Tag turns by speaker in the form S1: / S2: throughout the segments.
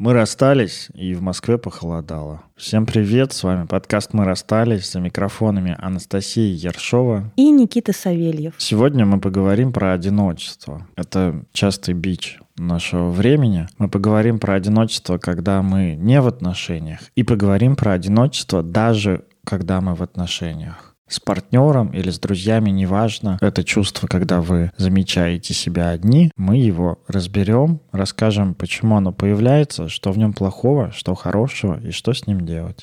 S1: Мы расстались, и в Москве похолодало. Всем привет, с вами подкаст «Мы расстались» за микрофонами Анастасия Ершова
S2: и Никита Савельев.
S1: Сегодня мы поговорим про одиночество. Это частый бич нашего времени. Мы поговорим про одиночество, когда мы не в отношениях, и поговорим про одиночество даже когда мы в отношениях с партнером или с друзьями, неважно. Это чувство, когда вы замечаете себя одни, мы его разберем, расскажем, почему оно появляется, что в нем плохого, что хорошего и что с ним делать.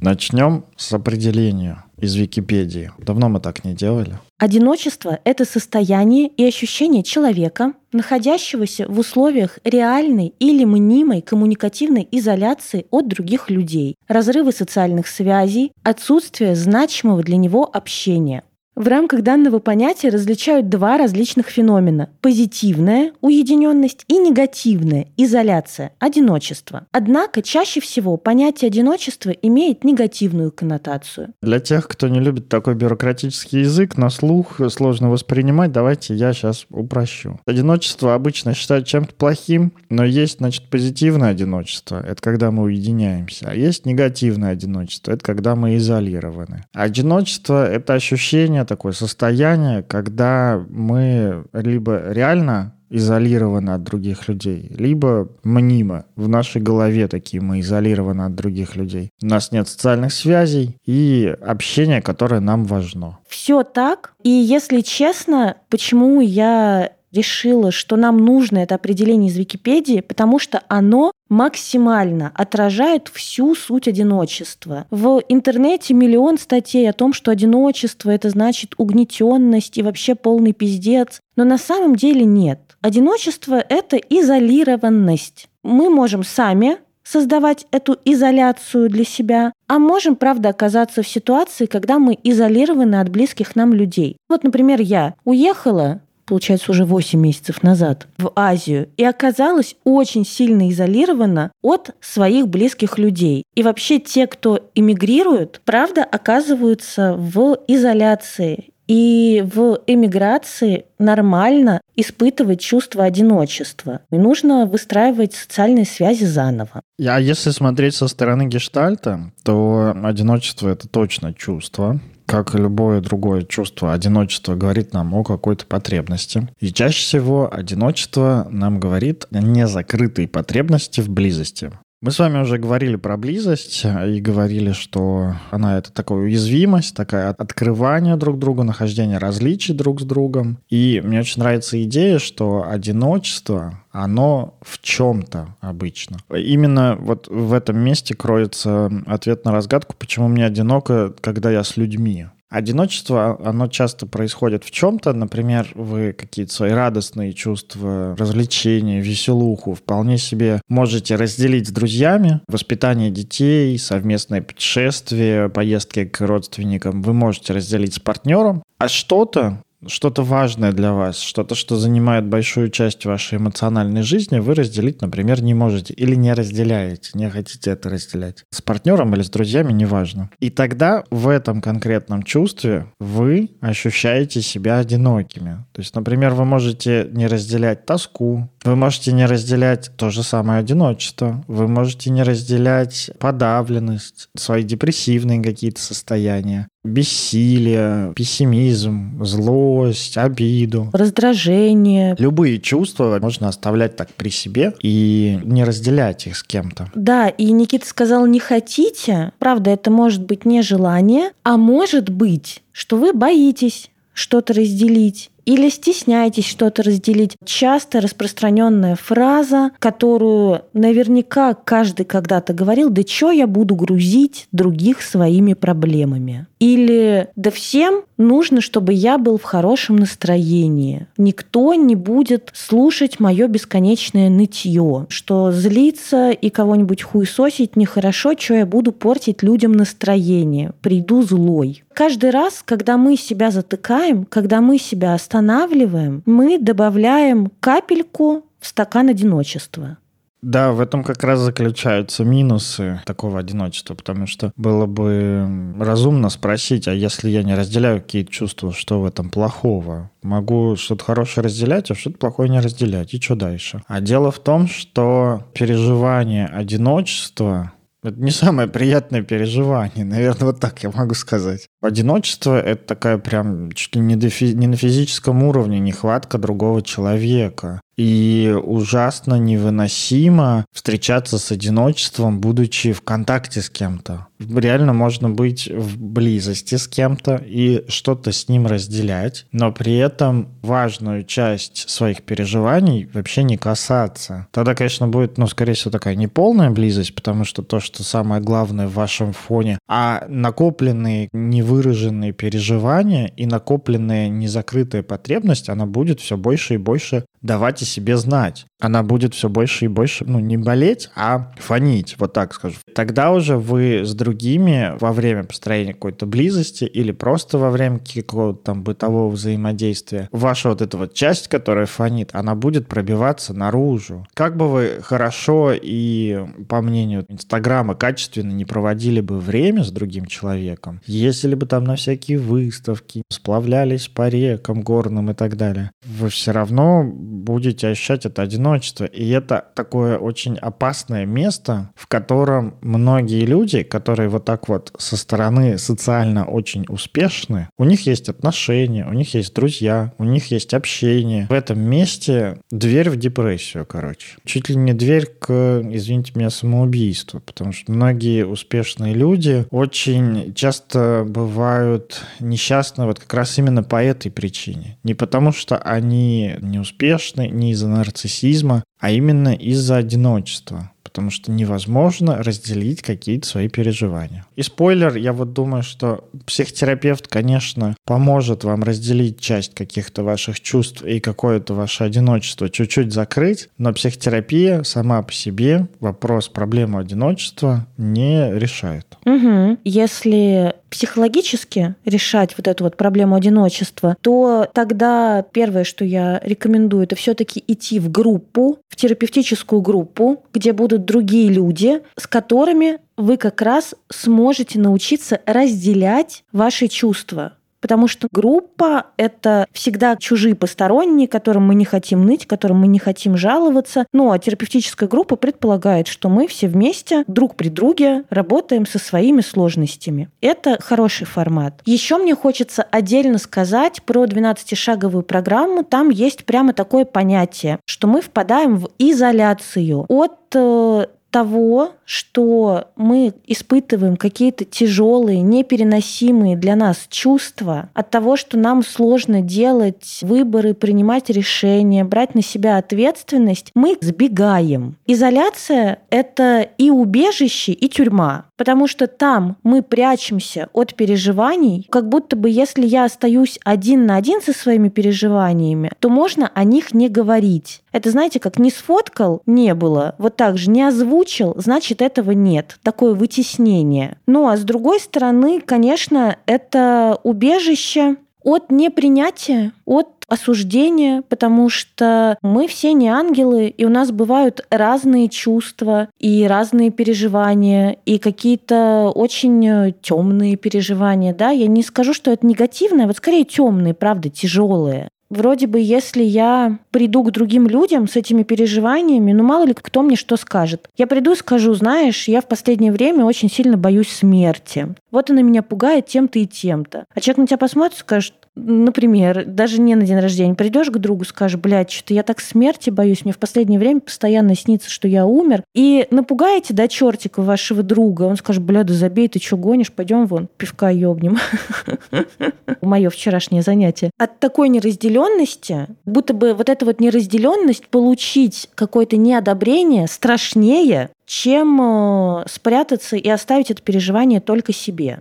S1: Начнем с определения из Википедии. Давно мы так не делали.
S2: Одиночество – это состояние и ощущение человека, находящегося в условиях реальной или мнимой коммуникативной изоляции от других людей, разрыва социальных связей, отсутствия значимого для него общения. В рамках данного понятия различают два различных феномена – позитивная уединенность и негативная изоляция, одиночество. Однако чаще всего понятие одиночества имеет негативную коннотацию.
S1: Для тех, кто не любит такой бюрократический язык, на слух сложно воспринимать, давайте я сейчас упрощу. Одиночество обычно считают чем-то плохим, но есть, значит, позитивное одиночество – это когда мы уединяемся, а есть негативное одиночество – это когда мы изолированы. Одиночество – это ощущение такое состояние, когда мы либо реально изолированы от других людей, либо мнимо. В нашей голове такие мы изолированы от других людей. У нас нет социальных связей и общения, которое нам важно.
S2: Все так. И если честно, почему я решила, что нам нужно это определение из Википедии, потому что оно максимально отражает всю суть одиночества. В интернете миллион статей о том, что одиночество это значит угнетенность и вообще полный пиздец. Но на самом деле нет. Одиночество это изолированность. Мы можем сами создавать эту изоляцию для себя, а можем, правда, оказаться в ситуации, когда мы изолированы от близких нам людей. Вот, например, я уехала получается, уже 8 месяцев назад в Азию и оказалась очень сильно изолирована от своих близких людей. И вообще те, кто эмигрируют, правда, оказываются в изоляции. И в эмиграции нормально испытывать чувство одиночества. И нужно выстраивать социальные связи заново.
S1: А если смотреть со стороны гештальта, то одиночество — это точно чувство как и любое другое чувство, одиночество говорит нам о какой-то потребности. И чаще всего одиночество нам говорит о незакрытой потребности в близости. Мы с вами уже говорили про близость и говорили, что она это такая уязвимость, такая открывание друг другу, нахождение различий друг с другом. И мне очень нравится идея, что одиночество, оно в чем-то обычно. Именно вот в этом месте кроется ответ на разгадку, почему мне одиноко, когда я с людьми. Одиночество, оно часто происходит в чем-то, например, вы какие-то свои радостные чувства, развлечения, веселуху вполне себе можете разделить с друзьями, воспитание детей, совместное путешествие, поездки к родственникам вы можете разделить с партнером, а что-то что-то важное для вас, что-то, что занимает большую часть вашей эмоциональной жизни, вы разделить, например, не можете или не разделяете, не хотите это разделять. С партнером или с друзьями, неважно. И тогда в этом конкретном чувстве вы ощущаете себя одинокими. То есть, например, вы можете не разделять тоску, вы можете не разделять то же самое одиночество, вы можете не разделять подавленность, свои депрессивные какие-то состояния бессилие, пессимизм, злость, обиду.
S2: Раздражение.
S1: Любые чувства можно оставлять так при себе и не разделять их с кем-то.
S2: Да, и Никита сказал, не хотите. Правда, это может быть не желание, а может быть, что вы боитесь что-то разделить или стесняетесь что-то разделить. Часто распространенная фраза, которую наверняка каждый когда-то говорил, да чё я буду грузить других своими проблемами. Или да всем нужно, чтобы я был в хорошем настроении. Никто не будет слушать мое бесконечное нытье, что злиться и кого-нибудь хуесосить нехорошо, что я буду портить людям настроение. Приду злой. Каждый раз, когда мы себя затыкаем, когда мы себя останавливаем, мы добавляем капельку в стакан одиночества.
S1: Да, в этом как раз заключаются минусы такого одиночества, потому что было бы разумно спросить, а если я не разделяю какие-то чувства, что в этом плохого? Могу что-то хорошее разделять, а что-то плохое не разделять, и что дальше? А дело в том, что переживание одиночества это не самое приятное переживание, наверное, вот так я могу сказать. Одиночество — это такая прям чуть ли не, дофи- не на физическом уровне нехватка другого человека. И ужасно невыносимо встречаться с одиночеством, будучи в контакте с кем-то. Реально можно быть в близости с кем-то и что-то с ним разделять, но при этом важную часть своих переживаний вообще не касаться. Тогда, конечно, будет, ну, скорее всего, такая неполная близость, потому что то, что самое главное в вашем фоне, а накопленные невыраженные переживания и накопленная незакрытая потребность, она будет все больше и больше давать о себе знать. Она будет все больше и больше, ну, не болеть, а фонить, вот так скажу. Тогда уже вы с другими во время построения какой-то близости или просто во время какого-то там бытового взаимодействия, ваша вот эта вот часть, которая фонит, она будет пробиваться наружу. Как бы вы хорошо и, по мнению Инстаграма, качественно не проводили бы время с другим человеком, ездили бы там на всякие выставки, сплавлялись по рекам горным и так далее, вы все равно будете ощущать это одиночество. И это такое очень опасное место, в котором многие люди, которые вот так вот со стороны социально очень успешны, у них есть отношения, у них есть друзья, у них есть общение. В этом месте дверь в депрессию, короче. Чуть ли не дверь к, извините меня, самоубийству, потому что многие успешные люди очень часто бывают несчастны вот как раз именно по этой причине. Не потому что они не успешны, не из-за нарциссизма, а именно из-за одиночества потому что невозможно разделить какие-то свои переживания. И спойлер, я вот думаю, что психотерапевт, конечно, поможет вам разделить часть каких-то ваших чувств и какое-то ваше одиночество чуть-чуть закрыть, но психотерапия сама по себе вопрос проблемы одиночества не решает.
S2: Угу. Если психологически решать вот эту вот проблему одиночества, то тогда первое, что я рекомендую, это все-таки идти в группу, в терапевтическую группу, где будут другие люди, с которыми вы как раз сможете научиться разделять ваши чувства. Потому что группа — это всегда чужие посторонние, которым мы не хотим ныть, которым мы не хотим жаловаться. Ну, а терапевтическая группа предполагает, что мы все вместе друг при друге работаем со своими сложностями. Это хороший формат. Еще мне хочется отдельно сказать про 12-шаговую программу. Там есть прямо такое понятие, что мы впадаем в изоляцию от э, того, что мы испытываем какие-то тяжелые, непереносимые для нас чувства, от того, что нам сложно делать выборы, принимать решения, брать на себя ответственность, мы сбегаем. Изоляция — это и убежище, и тюрьма. Потому что там мы прячемся от переживаний, как будто бы если я остаюсь один на один со своими переживаниями, то можно о них не говорить. Это, знаете, как не сфоткал, не было, вот так же не озвучил, значит, этого нет. Такое вытеснение. Ну а с другой стороны, конечно, это убежище от непринятия, от осуждения, потому что мы все не ангелы, и у нас бывают разные чувства и разные переживания, и какие-то очень темные переживания. Да? Я не скажу, что это негативное, вот скорее темные, правда, тяжелые вроде бы, если я приду к другим людям с этими переживаниями, ну мало ли кто мне что скажет. Я приду и скажу, знаешь, я в последнее время очень сильно боюсь смерти. Вот она меня пугает тем-то и тем-то. А человек на тебя посмотрит и скажет, например, даже не на день рождения, придешь к другу, скажешь, блядь, что-то я так смерти боюсь, мне в последнее время постоянно снится, что я умер, и напугаете до чертика вашего друга, он скажет, бля, да забей, ты что гонишь, пойдем вон, пивка ёбнем. Мое вчерашнее занятие. От такой неразделенности, будто бы вот эта вот неразделенность получить какое-то неодобрение страшнее, чем э, спрятаться и оставить это переживание только себе.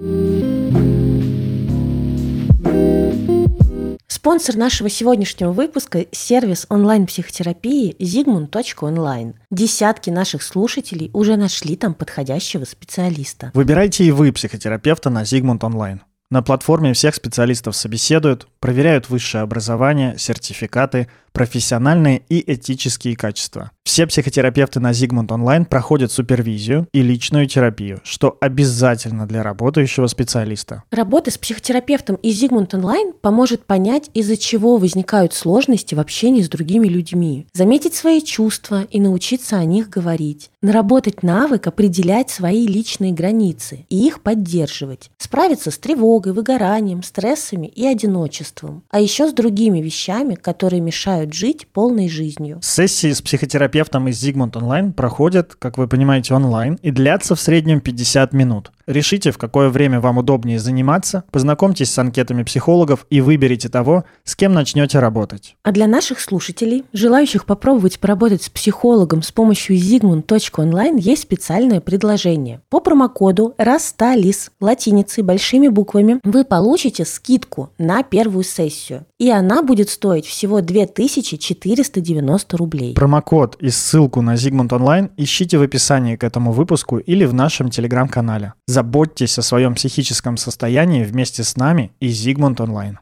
S2: Спонсор нашего сегодняшнего выпуска – сервис онлайн-психотерапии zigmund.online. Десятки наших слушателей уже нашли там подходящего специалиста.
S1: Выбирайте и вы психотерапевта на Zigmund Online. На платформе всех специалистов собеседуют, проверяют высшее образование, сертификаты – профессиональные и этические качества. Все психотерапевты на Зигмунд Онлайн проходят супервизию и личную терапию, что обязательно для работающего специалиста.
S2: Работа с психотерапевтом и Зигмунд Онлайн поможет понять, из-за чего возникают сложности в общении с другими людьми, заметить свои чувства и научиться о них говорить, наработать навык определять свои личные границы и их поддерживать, справиться с тревогой, выгоранием, стрессами и одиночеством, а еще с другими вещами, которые мешают жить полной жизнью.
S1: Сессии с психотерапевтом терапевтом из Zigmund Online проходят, как вы понимаете, онлайн и длятся в среднем 50 минут. Решите, в какое время вам удобнее заниматься, познакомьтесь с анкетами психологов и выберите того, с кем начнете работать.
S2: А для наших слушателей, желающих попробовать поработать с психологом с помощью zigmund.online, есть специальное предложение. По промокоду RASTALIS латиницей большими буквами вы получите скидку на первую сессию. И она будет стоить всего 2490 рублей.
S1: Промокод и ссылку на Zigmund Online ищите в описании к этому выпуску или в нашем телеграм-канале. Заботьтесь о своем психическом состоянии вместе с нами и Зигмунд Онлайн.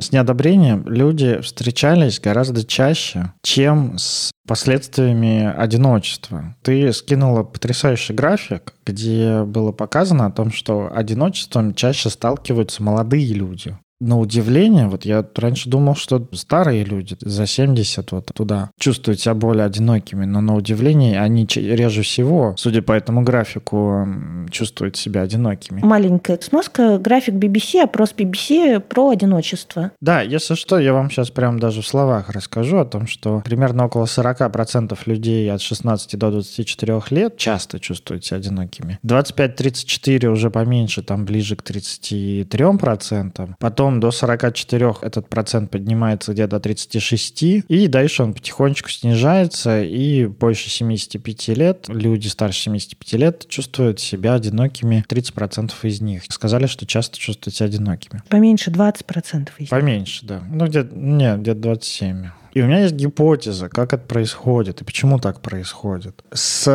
S1: С неодобрением люди встречались гораздо чаще, чем с последствиями одиночества. Ты скинула потрясающий график, где было показано о том, что одиночеством чаще сталкиваются молодые люди на удивление, вот я раньше думал, что старые люди за 70 вот туда чувствуют себя более одинокими, но на удивление они реже всего, судя по этому графику, чувствуют себя одинокими.
S2: Маленькая сноска, график BBC, опрос BBC про одиночество.
S1: Да, если что, я вам сейчас прям даже в словах расскажу о том, что примерно около 40% людей от 16 до 24 лет часто чувствуют себя одинокими. 25-34 уже поменьше, там ближе к 33%. Потом потом до 44 этот процент поднимается где-то до 36, и дальше он потихонечку снижается, и больше 75 лет, люди старше 75 лет чувствуют себя одинокими, 30% из них. Сказали, что часто чувствуют себя одинокими.
S2: Поменьше 20% из них.
S1: Поменьше, да. Ну, где-то, нет, где-то 27. И у меня есть гипотеза, как это происходит и почему так происходит. С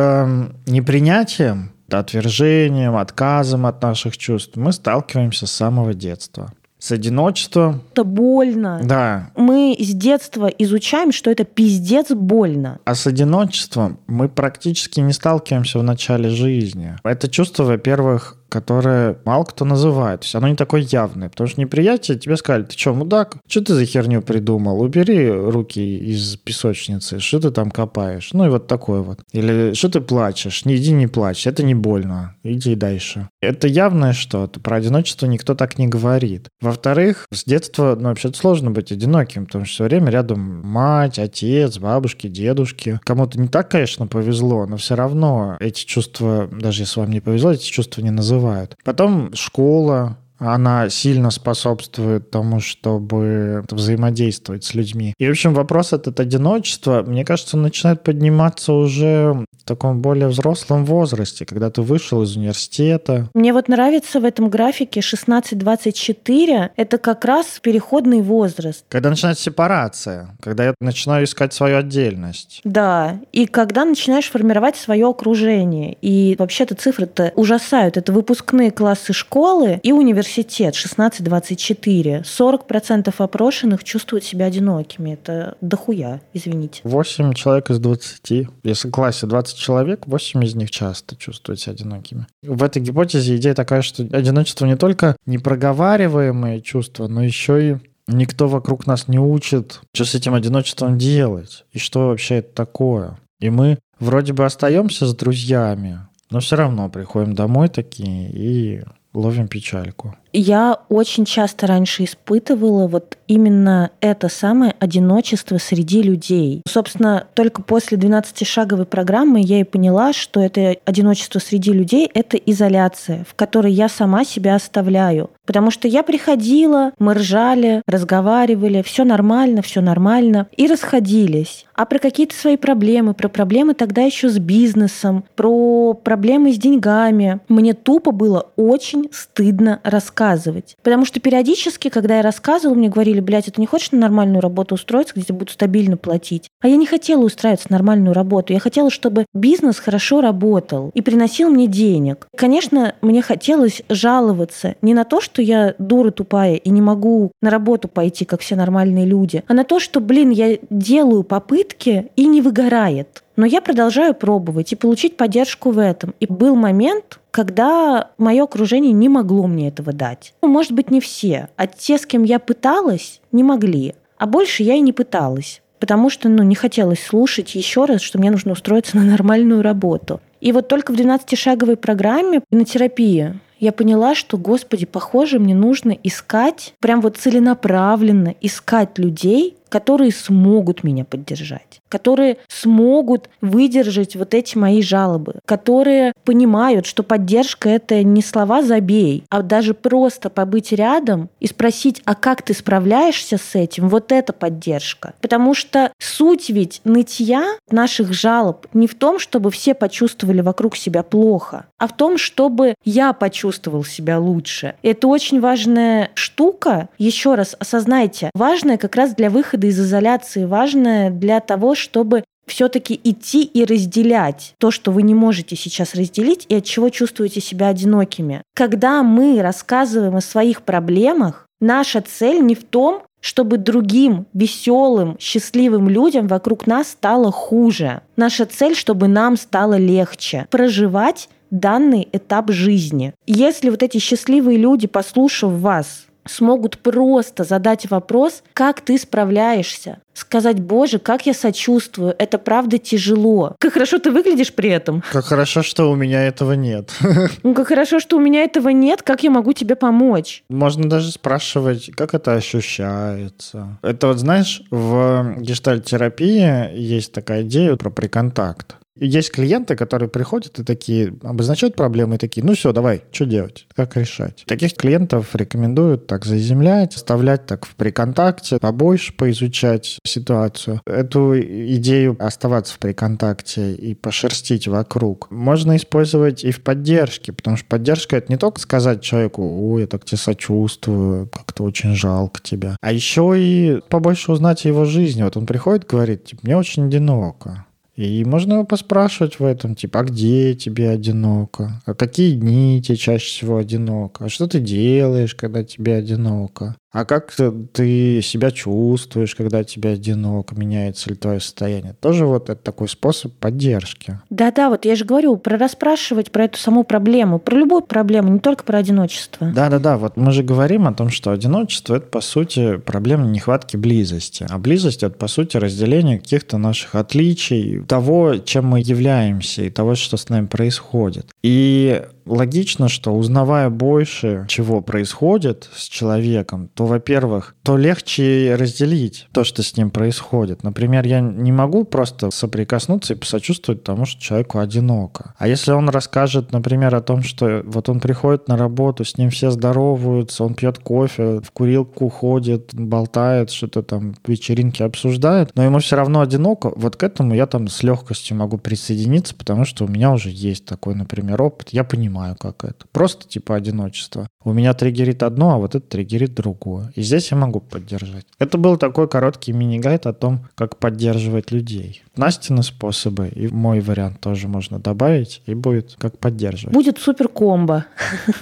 S1: непринятием отвержением, отказом от наших чувств мы сталкиваемся с самого детства с одиночеством.
S2: Это больно.
S1: Да.
S2: Мы с детства изучаем, что это пиздец больно.
S1: А с одиночеством мы практически не сталкиваемся в начале жизни. Это чувство, во-первых, которое мало кто называет. То есть оно не такое явное. Потому что неприятие тебе сказали, ты что, мудак? Что ты за херню придумал? Убери руки из песочницы. Что ты там копаешь? Ну и вот такое вот. Или что ты плачешь? Не иди не плачь. Это не больно. Иди дальше. Это явное что-то. Про одиночество никто так не говорит. Во-вторых, с детства, ну, вообще сложно быть одиноким, потому что все время рядом мать, отец, бабушки, дедушки. Кому-то не так, конечно, повезло, но все равно эти чувства, даже если вам не повезло, эти чувства не называют бывают. Потом школа, она сильно способствует тому, чтобы взаимодействовать с людьми. И, в общем, вопрос этот одиночества, мне кажется, начинает подниматься уже в таком более взрослом возрасте, когда ты вышел из университета.
S2: Мне вот нравится в этом графике 16-24, это как раз переходный возраст.
S1: Когда начинается сепарация, когда я начинаю искать свою отдельность.
S2: Да, и когда начинаешь формировать свое окружение. И вообще-то цифры-то ужасают. Это выпускные классы школы и университета университет 16-24. 40% опрошенных чувствуют себя одинокими. Это дохуя, извините.
S1: 8 человек из 20. Если в классе 20 человек, 8 из них часто чувствуют себя одинокими. В этой гипотезе идея такая, что одиночество не только непроговариваемое чувство, но еще и никто вокруг нас не учит, что с этим одиночеством делать, и что вообще это такое. И мы вроде бы остаемся с друзьями, но все равно приходим домой такие и ловим печальку.
S2: Я очень часто раньше испытывала вот именно это самое одиночество среди людей. Собственно, только после 12-шаговой программы я и поняла, что это одиночество среди людей — это изоляция, в которой я сама себя оставляю. Потому что я приходила, мы ржали, разговаривали, все нормально, все нормально, и расходились. А про какие-то свои проблемы, про проблемы тогда еще с бизнесом, про проблемы с деньгами, мне тупо было очень стыдно рассказывать рассказывать. Потому что периодически, когда я рассказывала, мне говорили, блядь, это не хочешь на нормальную работу устроиться, где тебе будут стабильно платить? А я не хотела устраиваться на нормальную работу. Я хотела, чтобы бизнес хорошо работал и приносил мне денег. Конечно, мне хотелось жаловаться не на то, что я дура тупая и не могу на работу пойти, как все нормальные люди, а на то, что, блин, я делаю попытки и не выгорает. Но я продолжаю пробовать и получить поддержку в этом. И был момент, когда мое окружение не могло мне этого дать. Ну, может быть, не все, а те, с кем я пыталась, не могли. А больше я и не пыталась потому что ну, не хотелось слушать еще раз, что мне нужно устроиться на нормальную работу. И вот только в 12-шаговой программе на терапии я поняла, что, господи, похоже, мне нужно искать, прям вот целенаправленно искать людей, которые смогут меня поддержать, которые смогут выдержать вот эти мои жалобы, которые понимают, что поддержка — это не слова «забей», а даже просто побыть рядом и спросить, а как ты справляешься с этим, вот это поддержка. Потому что суть ведь нытья наших жалоб не в том, чтобы все почувствовали вокруг себя плохо, а в том, чтобы я почувствовал себя лучше. Это очень важная штука. Еще раз осознайте, важная как раз для выхода из изоляции важное для того, чтобы все-таки идти и разделять то, что вы не можете сейчас разделить, и от чего чувствуете себя одинокими. Когда мы рассказываем о своих проблемах, наша цель не в том, чтобы другим веселым, счастливым людям вокруг нас стало хуже. Наша цель, чтобы нам стало легче проживать данный этап жизни. Если вот эти счастливые люди, послушав вас, смогут просто задать вопрос, как ты справляешься. Сказать, боже, как я сочувствую, это правда тяжело. Как хорошо ты выглядишь при этом.
S1: Как хорошо, что у меня этого нет.
S2: Ну, как хорошо, что у меня этого нет, как я могу тебе помочь?
S1: Можно даже спрашивать, как это ощущается. Это вот, знаешь, в гештальт-терапии есть такая идея про приконтакт. Есть клиенты, которые приходят и такие обозначают проблемы и такие, ну все, давай, что делать, как решать. Таких клиентов рекомендуют так заземлять, оставлять так в приконтакте, побольше поизучать ситуацию. Эту идею оставаться в приконтакте и пошерстить вокруг можно использовать и в поддержке, потому что поддержка — это не только сказать человеку, ой, я так тебе сочувствую, как-то очень жалко тебя, а еще и побольше узнать о его жизни. Вот он приходит, говорит, мне очень одиноко. И можно его поспрашивать в этом, типа, а где тебе одиноко? А какие дни тебе чаще всего одиноко? А что ты делаешь, когда тебе одиноко? А как ты себя чувствуешь, когда тебе одиноко, меняется ли твое состояние? Тоже вот это такой способ поддержки.
S2: Да-да, вот я же говорю про расспрашивать про эту саму проблему, про любую проблему, не только про одиночество.
S1: Да-да-да, вот мы же говорим о том, что одиночество — это, по сути, проблема нехватки близости. А близость — это, по сути, разделение каких-то наших отличий, того, чем мы являемся и того, что с нами происходит. И логично, что узнавая больше, чего происходит с человеком, то, во-первых, то легче разделить то, что с ним происходит. Например, я не могу просто соприкоснуться и посочувствовать тому, что человеку одиноко. А если он расскажет, например, о том, что вот он приходит на работу, с ним все здороваются, он пьет кофе, в курилку ходит, болтает, что-то там вечеринки обсуждает, но ему все равно одиноко, вот к этому я там с легкостью могу присоединиться, потому что у меня уже есть такой, например, опыт. Я понимаю, понимаю, как это. Просто типа одиночество. У меня триггерит одно, а вот это триггерит другое. И здесь я могу поддержать. Это был такой короткий мини-гайд о том, как поддерживать людей. Настины способы и мой вариант тоже можно добавить, и будет как поддерживать.
S2: Будет супер комбо.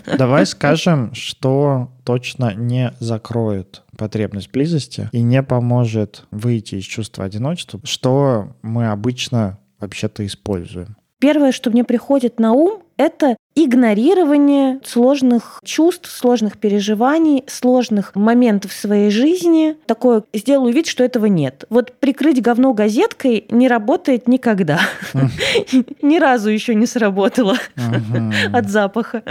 S1: Давай скажем, что точно не закроет потребность близости и не поможет выйти из чувства одиночества, что мы обычно вообще-то используем.
S2: Первое, что мне приходит на ум, это игнорирование сложных чувств, сложных переживаний, сложных моментов в своей жизни. Такое сделаю вид, что этого нет. Вот прикрыть говно газеткой не работает никогда. Ни разу еще не сработало от запаха,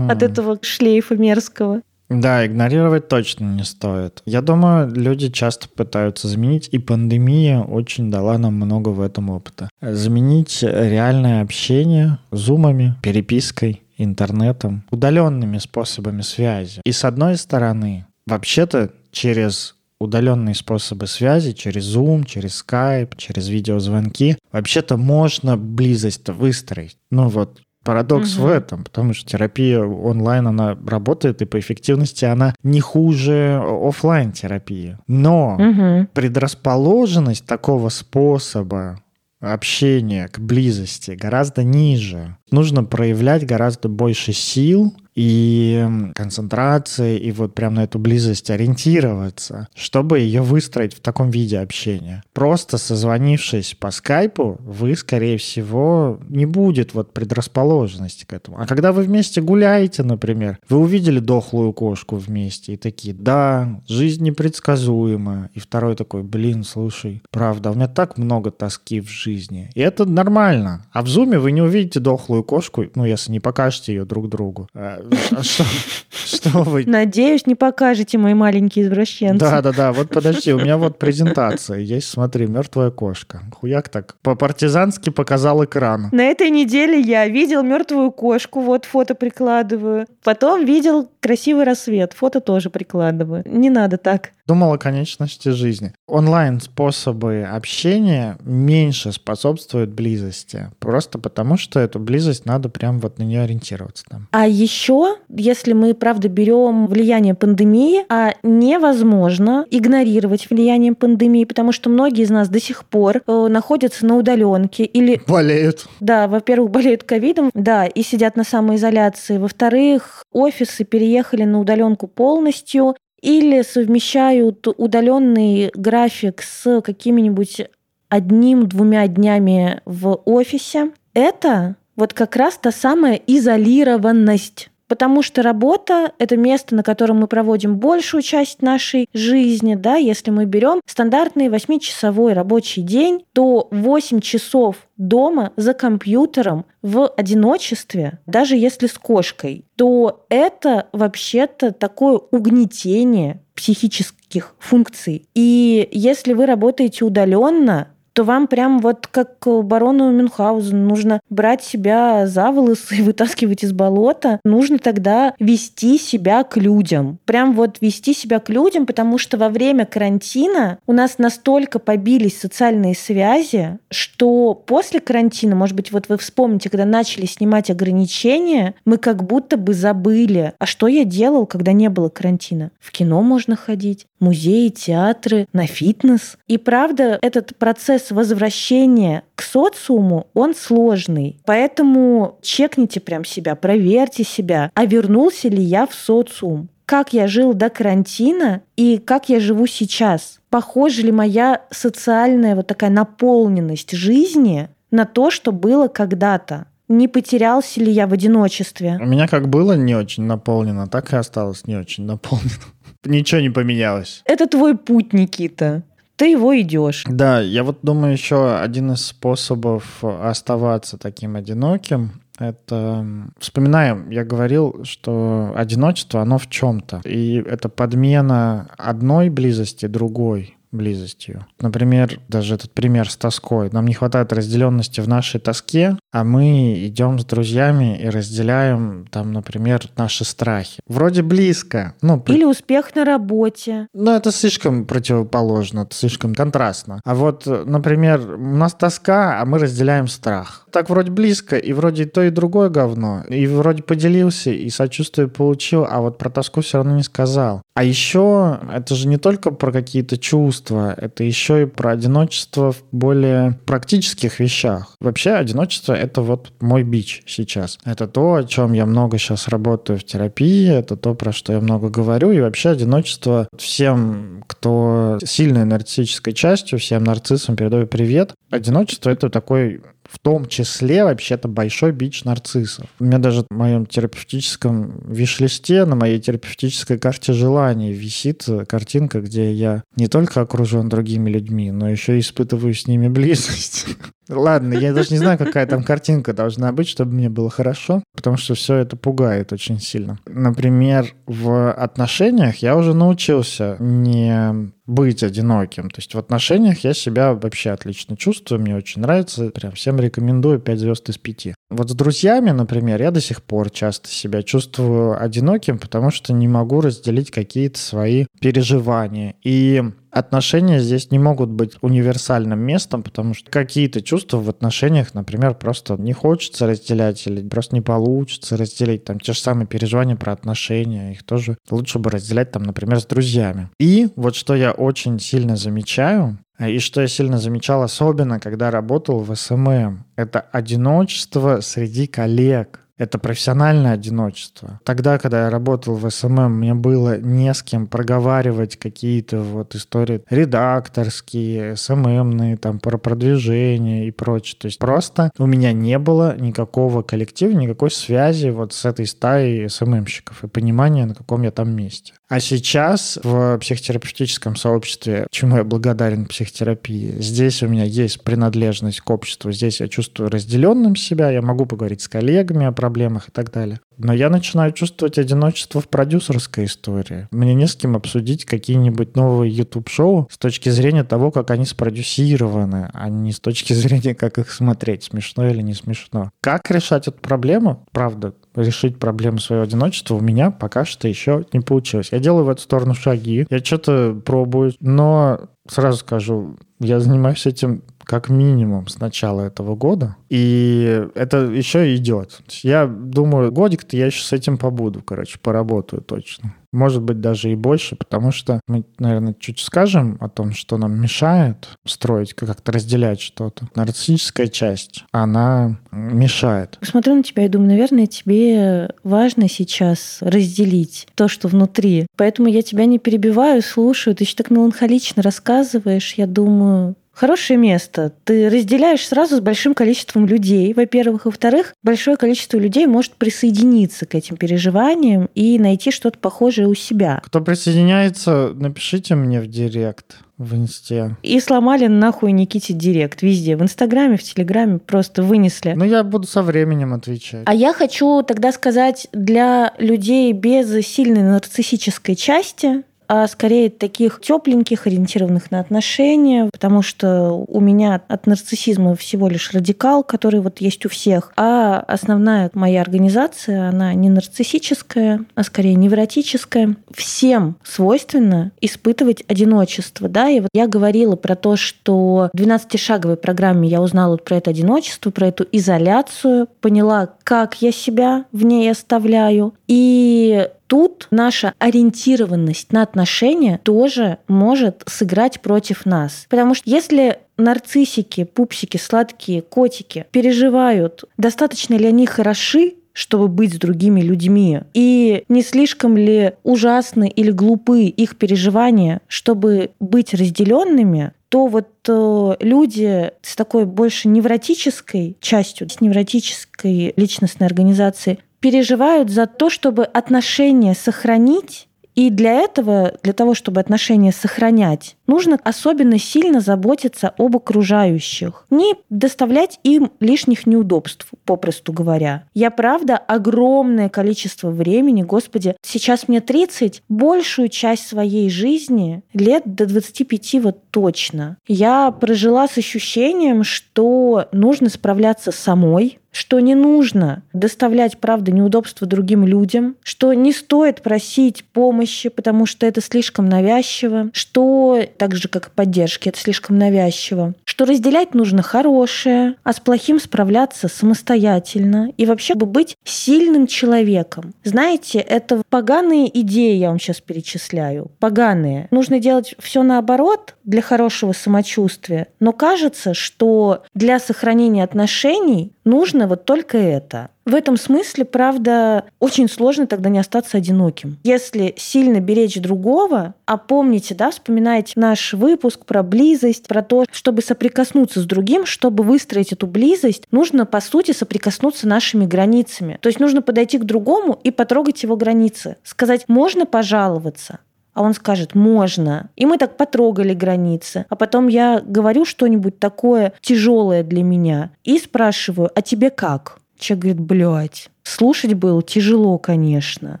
S2: от этого шлейфа мерзкого.
S1: Да, игнорировать точно не стоит. Я думаю, люди часто пытаются заменить, и пандемия очень дала нам много в этом опыта. Заменить реальное общение зумами, перепиской, интернетом, удаленными способами связи. И с одной стороны, вообще-то через удаленные способы связи, через Zoom, через Skype, через видеозвонки, вообще-то можно близость выстроить. Ну вот Парадокс угу. в этом, потому что терапия онлайн, она работает, и по эффективности она не хуже офлайн терапии. Но угу. предрасположенность такого способа общения к близости гораздо ниже. Нужно проявлять гораздо больше сил и концентрации, и вот прям на эту близость ориентироваться, чтобы ее выстроить в таком виде общения. Просто созвонившись по скайпу, вы, скорее всего, не будет вот предрасположенности к этому. А когда вы вместе гуляете, например, вы увидели дохлую кошку вместе и такие, да, жизнь непредсказуема. И второй такой, блин, слушай, правда, у меня так много тоски в жизни. И это нормально. А в зуме вы не увидите дохлую кошку, ну, если не покажете ее друг другу. А а что, что вы...
S2: Надеюсь, не покажете, мои маленькие извращенцы.
S1: Да-да-да, вот подожди, у меня вот презентация есть, смотри, мертвая кошка. Хуяк так по-партизански показал экран.
S2: На этой неделе я видел мертвую кошку, вот фото прикладываю. Потом видел красивый рассвет, фото тоже прикладываю. Не надо так.
S1: Думал о конечности жизни. Онлайн-способы общения меньше способствуют близости. Просто потому, что эту близость надо прям вот на нее ориентироваться. Там.
S2: А еще, если мы, правда, берем влияние пандемии, а невозможно игнорировать влияние пандемии, потому что многие из нас до сих пор э, находятся на удаленке или...
S1: Болеют.
S2: Да, во-первых, болеют ковидом, да, и сидят на самоизоляции. Во-вторых, офисы переехали на удаленку полностью, или совмещают удаленный график с какими-нибудь одним-двумя днями в офисе. Это вот как раз та самая изолированность. Потому что работа — это место, на котором мы проводим большую часть нашей жизни. Да? Если мы берем стандартный 8-часовой рабочий день, то 8 часов дома за компьютером в одиночестве, даже если с кошкой, то это вообще-то такое угнетение психических функций. И если вы работаете удаленно, то вам прям вот как барону Мюнхгаузену нужно брать себя за волосы и вытаскивать из болота. Нужно тогда вести себя к людям. Прям вот вести себя к людям, потому что во время карантина у нас настолько побились социальные связи, что после карантина, может быть, вот вы вспомните, когда начали снимать ограничения, мы как будто бы забыли, а что я делал, когда не было карантина? В кино можно ходить, музеи, театры, на фитнес. И правда, этот процесс возвращения к социуму, он сложный. Поэтому чекните прям себя, проверьте себя, а вернулся ли я в социум как я жил до карантина и как я живу сейчас. Похожа ли моя социальная вот такая наполненность жизни на то, что было когда-то? Не потерялся ли я в одиночестве?
S1: У меня как было не очень наполнено, так и осталось не очень наполнено. Ничего не поменялось.
S2: Это твой путь, Никита. Ты его идешь.
S1: Да, я вот думаю, еще один из способов оставаться таким одиноким это вспоминаем, я говорил, что одиночество, оно в чем-то. И это подмена одной близости другой близостью. Например, даже этот пример с тоской. Нам не хватает разделенности в нашей тоске, а мы идем с друзьями и разделяем там, например, наши страхи. Вроде близко. Ну,
S2: Или успех на работе.
S1: Ну, это слишком противоположно, это слишком контрастно. А вот, например, у нас тоска, а мы разделяем страх. Так вроде близко, и вроде то, и другое говно. И вроде поделился, и сочувствие получил, а вот про тоску все равно не сказал. А еще это же не только про какие-то чувства, это еще и про одиночество в более практических вещах. Вообще одиночество — это вот мой бич сейчас. Это то, о чем я много сейчас работаю в терапии, это то, про что я много говорю. И вообще одиночество всем, кто сильной нарциссической частью, всем нарциссам передаю привет. Одиночество — это такой в том числе вообще-то большой бич нарциссов. У меня даже в моем терапевтическом виш-листе, на моей терапевтической карте желаний висит картинка, где я не только окружен другими людьми, но еще и испытываю с ними близость. Ладно, я даже не знаю, какая там картинка должна быть, чтобы мне было хорошо, потому что все это пугает очень сильно. Например, в отношениях я уже научился не быть одиноким. То есть в отношениях я себя вообще отлично чувствую, мне очень нравится, прям всем рекомендую 5 звезд из 5. Вот с друзьями, например, я до сих пор часто себя чувствую одиноким, потому что не могу разделить какие-то свои переживания. И отношения здесь не могут быть универсальным местом, потому что какие-то чувства в отношениях, например, просто не хочется разделять или просто не получится разделить. Там те же самые переживания про отношения, их тоже лучше бы разделять, там, например, с друзьями. И вот что я очень сильно замечаю, и что я сильно замечал, особенно когда работал в SMM, это одиночество среди коллег это профессиональное одиночество. Тогда, когда я работал в SMM, мне было не с кем проговаривать какие-то вот истории редакторские, SMM ные, там, про продвижение и прочее. То есть просто у меня не было никакого коллектива, никакой связи вот с этой стаей SMM щиков и понимания, на каком я там месте. А сейчас в психотерапевтическом сообществе, чему я благодарен психотерапии, здесь у меня есть принадлежность к обществу, здесь я чувствую разделенным себя, я могу поговорить с коллегами о проблемах и так далее. Но я начинаю чувствовать одиночество в продюсерской истории. Мне не с кем обсудить какие-нибудь новые YouTube-шоу с точки зрения того, как они спродюсированы, а не с точки зрения, как их смотреть, смешно или не смешно. Как решать эту проблему? Правда, решить проблему своего одиночества у меня пока что еще не получилось. Я делаю в эту сторону шаги, я что-то пробую, но сразу скажу, я занимаюсь этим как минимум с начала этого года. И это еще идет. Я думаю, годик-то я еще с этим побуду, короче, поработаю точно. Может быть, даже и больше, потому что мы, наверное, чуть скажем о том, что нам мешает строить, как-то разделять что-то. Нарциссическая часть, она мешает.
S2: Смотрю на тебя и думаю, наверное, тебе важно сейчас разделить то, что внутри. Поэтому я тебя не перебиваю, слушаю. Ты еще так меланхолично рассказываешь. Я думаю, Хорошее место. Ты разделяешь сразу с большим количеством людей, во-первых. Во-вторых, большое количество людей может присоединиться к этим переживаниям и найти что-то похожее у себя.
S1: Кто присоединяется, напишите мне в директ в инсте.
S2: И сломали нахуй Никите Директ везде. В Инстаграме, в Телеграме просто вынесли.
S1: Ну, я буду со временем отвечать.
S2: А я хочу тогда сказать для людей без сильной нарциссической части, а скорее таких тепленьких, ориентированных на отношения, потому что у меня от нарциссизма всего лишь радикал, который вот есть у всех, а основная моя организация, она не нарциссическая, а скорее невротическая. Всем свойственно испытывать одиночество, да, и вот я говорила про то, что в 12-шаговой программе я узнала про это одиночество, про эту изоляцию, поняла, как я себя в ней оставляю, и тут наша ориентированность на отношения тоже может сыграть против нас. Потому что если нарциссики, пупсики, сладкие котики переживают, достаточно ли они хороши, чтобы быть с другими людьми? И не слишком ли ужасны или глупы их переживания, чтобы быть разделенными, то вот э, люди с такой больше невротической частью, с невротической личностной организацией переживают за то, чтобы отношения сохранить. И для этого, для того, чтобы отношения сохранять, нужно особенно сильно заботиться об окружающих. Не доставлять им лишних неудобств, попросту говоря. Я, правда, огромное количество времени, господи, сейчас мне 30, большую часть своей жизни, лет до 25 вот точно, я прожила с ощущением, что нужно справляться самой, что не нужно доставлять, правда, неудобства другим людям, что не стоит просить помощи, потому что это слишком навязчиво, что, так же как и поддержки, это слишком навязчиво, что разделять нужно хорошее, а с плохим справляться самостоятельно и вообще бы быть сильным человеком. Знаете, это поганые идеи я вам сейчас перечисляю. Поганые. Нужно делать все наоборот для хорошего самочувствия, но кажется, что для сохранения отношений нужно вот только это. В этом смысле, правда, очень сложно тогда не остаться одиноким. Если сильно беречь другого, а помните, да, вспоминайте наш выпуск про близость, про то, чтобы соприкоснуться с другим, чтобы выстроить эту близость, нужно, по сути, соприкоснуться нашими границами. То есть нужно подойти к другому и потрогать его границы. Сказать, можно пожаловаться, а он скажет, можно. И мы так потрогали границы. А потом я говорю что-нибудь такое тяжелое для меня и спрашиваю, а тебе как? Человек говорит, блядь, слушать было тяжело, конечно,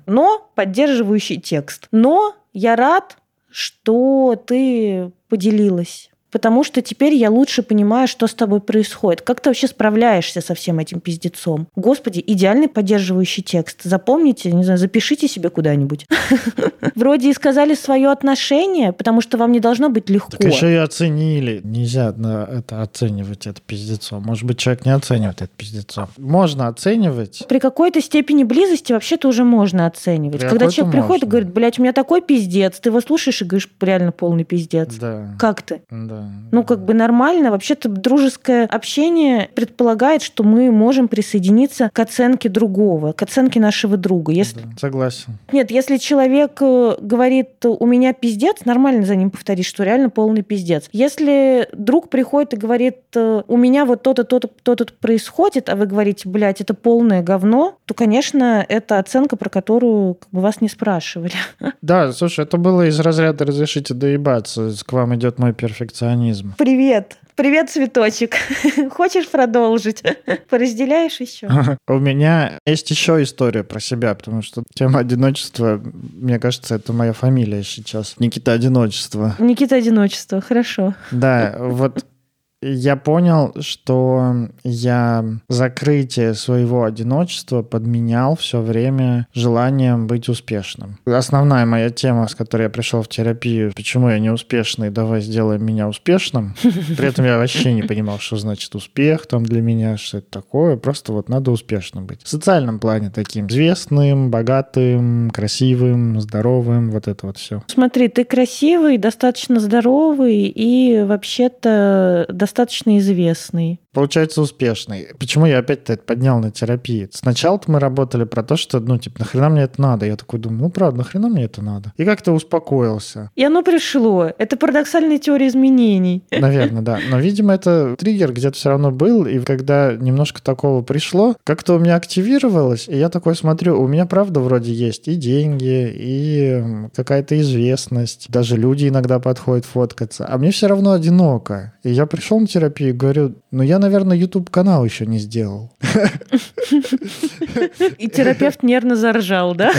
S2: но поддерживающий текст. Но я рад, что ты поделилась. Потому что теперь я лучше понимаю, что с тобой происходит. Как ты вообще справляешься со всем этим пиздецом? Господи, идеальный поддерживающий текст. Запомните, не знаю, запишите себе куда-нибудь. Вроде и сказали свое отношение, потому что вам не должно быть легко.
S1: Так еще и оценили. Нельзя это оценивать это пиздецом. Может быть, человек не оценивает это пиздецом. Можно оценивать.
S2: При какой-то степени близости вообще-то уже можно оценивать.
S1: При
S2: Когда человек приходит и говорит, блядь, у меня такой пиздец, ты его слушаешь и говоришь, реально полный пиздец.
S1: Да.
S2: Как ты?
S1: Да.
S2: Ну, как бы нормально. Вообще-то дружеское общение предполагает, что мы можем присоединиться к оценке другого, к оценке нашего друга. Если...
S1: Да, Согласен.
S2: Нет, если человек э, говорит, у меня пиздец, нормально за ним повторить, что реально полный пиздец. Если друг приходит и говорит, э, у меня вот то-то, то-то, то-то происходит, а вы говорите, блядь, это полное говно, то, конечно, это оценка, про которую как бы, вас не спрашивали.
S1: Да, слушай, это было из разряда «разрешите доебаться». К вам идет мой перфекционизм.
S2: Привет. Привет, цветочек. Хочешь продолжить? Поразделяешь еще?
S1: У меня есть еще история про себя, потому что тема одиночества, мне кажется, это моя фамилия сейчас. Никита Одиночество.
S2: Никита одиночество, хорошо.
S1: Да, вот я понял, что я закрытие своего одиночества подменял все время желанием быть успешным. Основная моя тема, с которой я пришел в терапию, почему я не успешный, давай сделаем меня успешным. При этом я вообще не понимал, что значит успех там для меня, что это такое. Просто вот надо успешным быть. В социальном плане таким известным, богатым, красивым, здоровым, вот это вот все.
S2: Смотри, ты красивый, достаточно здоровый и вообще-то достаточно известный.
S1: Получается успешный. Почему я опять-то это поднял на терапии? Сначала-то мы работали про то, что, ну, типа, нахрена мне это надо? Я такой думаю, ну, правда, нахрена мне это надо? И как-то успокоился.
S2: И оно пришло. Это парадоксальная теория изменений.
S1: Наверное, да. Но, видимо, это триггер где-то все равно был, и когда немножко такого пришло, как-то у меня активировалось, и я такой смотрю, у меня, правда, вроде есть и деньги, и какая-то известность, даже люди иногда подходят фоткаться, а мне все равно одиноко. И я пришел на терапию и говорю, ну, я, наверное, YouTube-канал еще не сделал.
S2: И терапевт нервно заржал, да?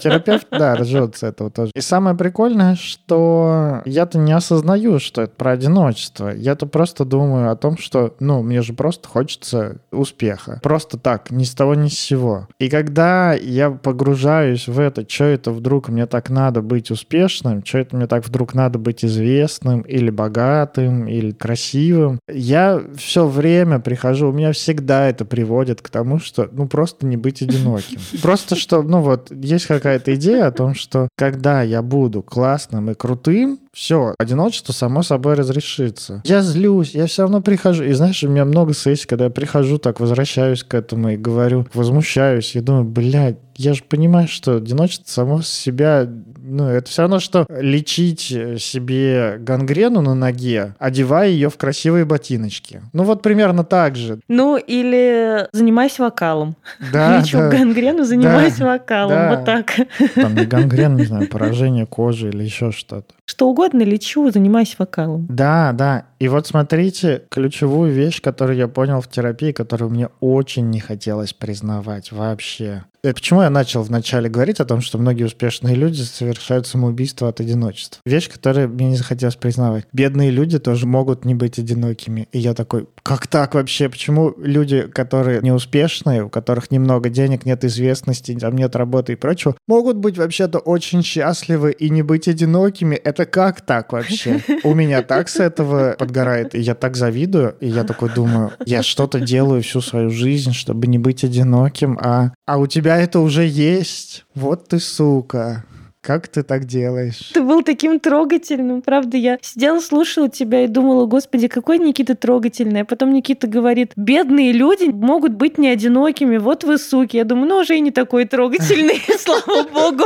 S1: Терапевт, да, ржет с этого тоже. И самое прикольное, что я-то не осознаю, что это про одиночество. Я-то просто думаю о том, что, ну, мне же просто хочется успеха. Просто так, ни с того, ни с сего. И когда я погружаюсь в это, что это вдруг мне так надо быть успешным, что это мне так вдруг надо быть известным или богатым, или красивым, я все время прихожу, у меня всегда это приводит к тому, что, ну, просто не быть одиноким. Просто что, ну, вот, есть какая-то идея о том, что когда я буду классным и крутым, все, одиночество само собой разрешится. Я злюсь, я все равно прихожу. И знаешь, у меня много сессий, когда я прихожу, так возвращаюсь к этому и говорю, возмущаюсь, и думаю, блядь, я же понимаю, что одиночество само себя, ну, это все равно, что лечить себе гангрену на ноге, одевая ее в красивые ботиночки. Ну, вот примерно так же.
S2: Ну, или занимайся вокалом.
S1: Да,
S2: Лечу
S1: да.
S2: гангрену, занимаюсь вокалом.
S1: да.
S2: Вот так.
S1: Там не гангрен, не знаю, поражение кожи или еще что-то.
S2: Что угодно лечу, занимайся вокалом.
S1: Да, да. И вот смотрите, ключевую вещь, которую я понял в терапии, которую мне очень не хотелось признавать вообще. И почему я начал вначале говорить о том, что многие успешные люди совершают самоубийство от одиночества? Вещь, которую мне не захотелось признавать. Бедные люди тоже могут не быть одинокими. И я такой, как так вообще? Почему люди, которые неуспешные, у которых немного денег, нет известности, там нет работы и прочего, могут быть вообще-то очень счастливы и не быть одинокими? Это как так вообще? У меня так с этого подгорает, и я так завидую, и я такой думаю, я что-то делаю всю свою жизнь, чтобы не быть одиноким, а, а у тебя это уже есть. Вот ты сука. Как ты так делаешь?
S2: Ты был таким трогательным, правда. Я сидела, слушала тебя и думала, господи, какой Никита трогательный. А потом Никита говорит, бедные люди могут быть не одинокими, вот вы суки. Я думаю, ну уже и не такой трогательный, слава богу.